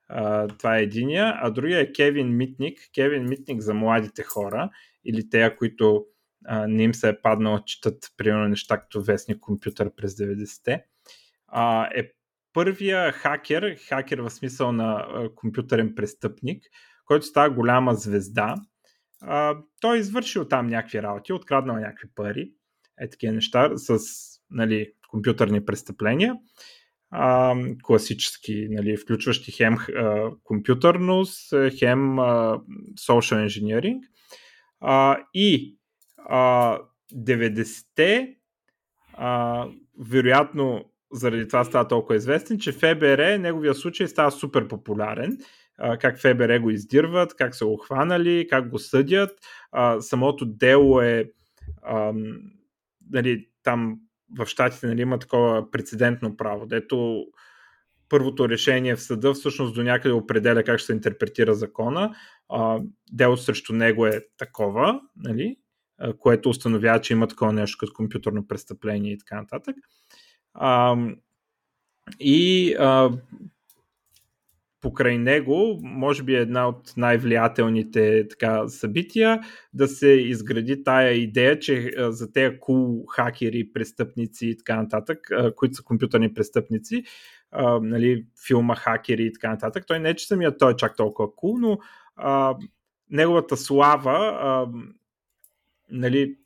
А, това е единия, а другия е Кевин Митник. Кевин Митник за младите хора или те, които а, не им се е паднало четат примерно неща като вестник компютър през 90-те. А, е първия хакер, хакер в смисъл на а, компютърен престъпник, който става голяма звезда. А, той е извършил там някакви работи, откраднал някакви пари, е такива неща с нали, компютърни престъпления а, класически, нали, включващи хем а, компютърност, хем а, social engineering. А, и а, 90-те, а, вероятно заради това става толкова известен, че ФБР, неговия случай става супер популярен. Как ФБР го издирват, как са го хванали, как го съдят. Самото дело е нали, там в щатите нали, има такова прецедентно право, дето първото решение в съда всъщност до някъде определя как ще се интерпретира закона. Дело срещу него е такова, нали, което установява, че има такова нещо като компютърно престъпление и така нататък. И покрай него, може би е една от най-влиятелните така, събития, да се изгради тая идея, че за тези кул хакери, престъпници и така нататък, които са компютърни престъпници, а, нали, филма хакери и така нататък, той не е, че самия той е чак толкова кул, но а, неговата слава, а, нали,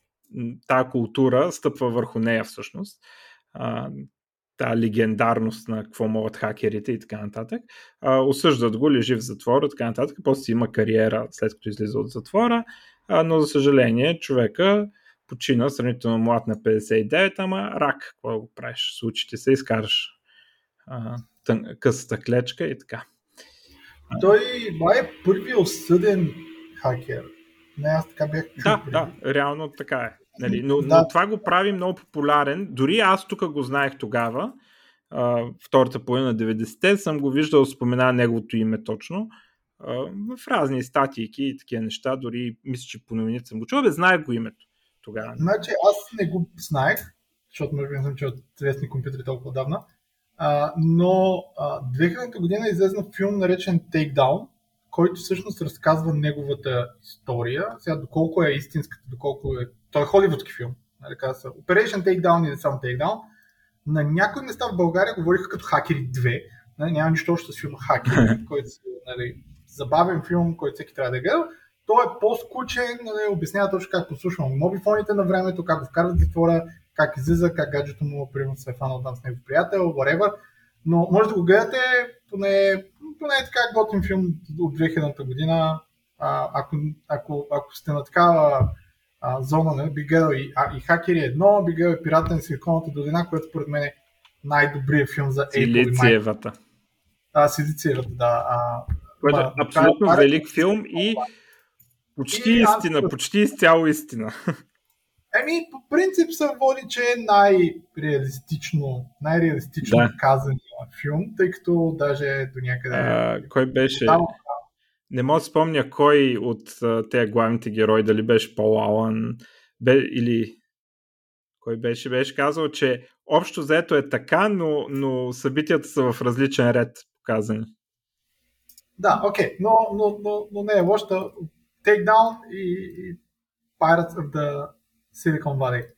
тая култура стъпва върху нея всъщност. А, тази легендарност на какво могат хакерите и така нататък. А, осъждат го, лежи в затвора, така нататък. После си има кариера след като излиза от затвора, а, но за съжаление човека почина сравнително млад на 59, ама рак, какво го правиш? Случите се, изкараш а, тън, късата клечка и така. Той май е първият осъден хакер. Не, аз така бях чул. Да, да, реално така е. Нали, но, да. но това го прави много популярен. Дори аз тук го знаех тогава, а, втората половина на 90-те, съм го виждал спомена неговото име точно. А, в разни статийки и такива неща, дори мисля, че по новините съм го чул, бе, знаех го името тогава. Значи аз не го знаех, защото може би не съм чул от известни компютри толкова давна, а, но а, 2000 година излезна филм наречен Takedown, който всъщност разказва неговата история. Сега доколко е истинската, доколко е той е холивудски филм. Нали, са Operation Takedown или само Takedown. На някои места в България говориха като Хакери 2. Нали, няма нищо общо с филма Хакери, който е нали, забавен филм, който всеки трябва да гледа. Той е по-скучен, нали, обяснява точно как послушвам мобифоните на времето, как го вкарват затвора, как излиза, как гаджето му, примерно, се е фанал там с него приятел, whatever. Но може да го гледате, поне, поне е така готин филм от 2000-та година. А, ако, ако, ако сте на такава а, зона на Бигел и, а, и Хакери едно, Бигел е пирата на Силиконовата долина, което според мен е най-добрият филм за Apple Силициевата. А, Силициевата, да. А, което е абсолютно а, велик филм и почти и, истина, а, почти изцяло истина. Еми, по принцип се води, че е най-реалистично, най-реалистично да. казан филм, тъй като даже до някъде... А, кой беше? Там, не мога да спомня кой от тези главните герои, дали беше Пол Алън бе, или кой беше, беше казал, че общо заето е така, но, но събитията са в различен ред показани. Да, окей, okay. но, но, но, но не е лошо. Take Down и, и Pirates of the Silicon Valley.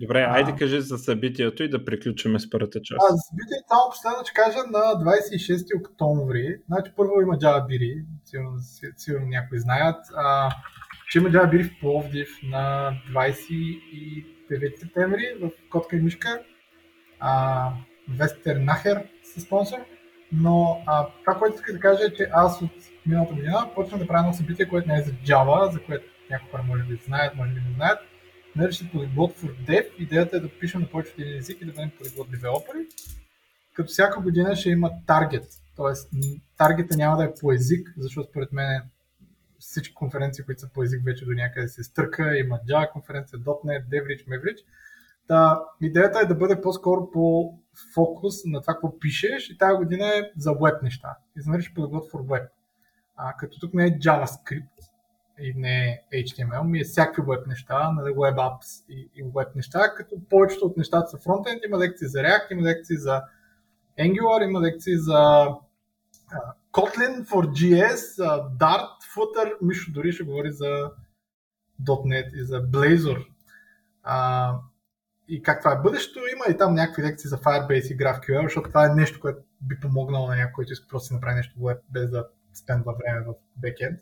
Добре, а, айде кажи за събитието и да приключим с първата част. А, събитието само последно ще кажа на 26 октомври. Значи първо има Джавабири, сигурно, сигурно някои знаят, а, че има Джавабири в Пловдив на 29 септември в Котка и Мишка. А, Вестер Нахер са спонсор. Но а, това, което иска да кажа е, че аз от миналата година почвам да правя едно събитие, което не е за Java, за което някои хора може би знаят, може би не знаят нарича полиглот for Dev. Идеята е да пишем на повече един език и да бъдем полиглот девелопери. Като всяка година ще има таргет. Тоест, таргета няма да е по език, защото според мен всички конференции, които са по език, вече до някъде се стърка. Има Java конференция, .NET, DevRich, Mavrich. Та, идеята е да бъде по-скоро по фокус на това, какво пишеш и тази година е за веб неща. И се нарича Polyglot for Web. А, като тук не е JavaScript, и не HTML, ми е всякакви веб неща, нали, web apps и, и web неща, като повечето от нещата са фронтенд, има лекции за React, има лекции за Angular, има лекции за uh, Kotlin for GS, uh, Dart, Footer, Мишо дори ще говори за .NET и за Blazor. Uh, и как това е бъдещето, има и там някакви лекции за Firebase и GraphQL, защото това е нещо, което би помогнало на някой, който иска просто да направи нещо без да спендва време в бекенд.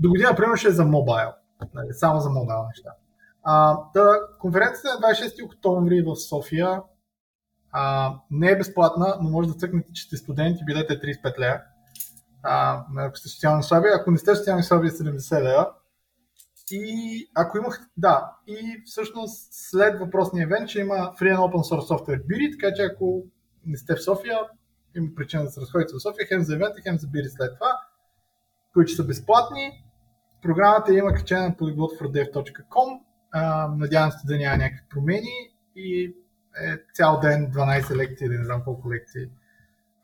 До година, примерно, ще е за мобайл. Нали, само за мобайл неща. А, да, конференцията е 26 октомври в София. А, не е безплатна, но може да цъкнете, че сте студенти, билете 35 лея. А, ако сте социално слаби, ако не сте социално слаби, е 70 лея. И ако имах, да, и всъщност след въпросния евент, че има Free and Open Source Software бири, така че ако не сте в София, има причина да се разходите в София, хем за евента, хем за бири след това, които са безплатни. Програмата има качена на polyglotfordev.com. Надявам се да няма някакви промени и е цял ден 12 лекции или не знам колко лекции.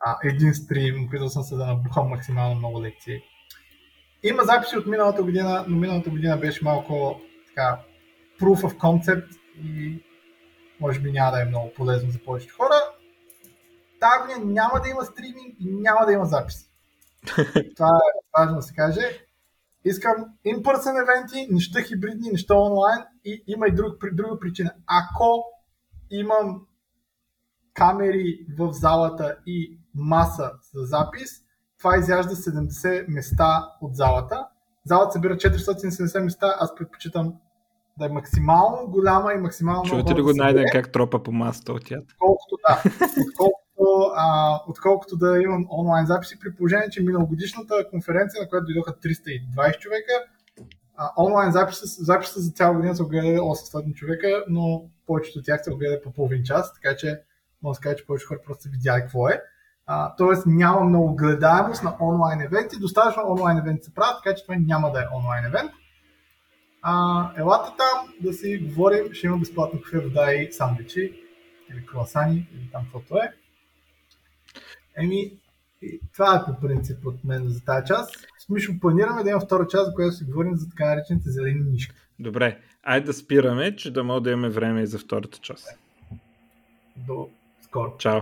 А, един стрим, опитал съм се да набухам максимално много лекции. Има записи от миналата година, но миналата година беше малко така proof of concept и може би няма да е много полезно за повечето хора. Тази година няма да има стриминг и няма да има запис. Това е важно да се каже. Искам in-person евенти, неща хибридни, неща онлайн и има и друг, друга причина. Ако имам камери в залата и маса за запис, това изяжда 70 места от залата. Залата събира 470 места, аз предпочитам да е максимално голяма и максимално Чувате ли го найден как тропа по масата от тях? Отколкото, да, отколкото, а, отколкото да имам онлайн записи, при положение, че миналогодишната конференция, на която дойдоха 320 човека, а, онлайн записа, за цяла година са огледали 800 човека, но повечето от тях са огледали по половин час, така че може да се каже, че повече хора просто са видяли какво е. А, тоест няма много гледаемост на онлайн евенти. Достатъчно онлайн евенти се правят, така че това няма да е онлайн евент. А, елате там да си говорим, ще има безплатно кафе, вода и сандвичи или круасани, или там каквото е. Еми, това е по принцип от мен за тази част. Смишно планираме да има втора част, в която си говорим за така наречените зелени нишки. Добре, айде да спираме, че да мога да имаме време и за втората част. До скоро. Чао.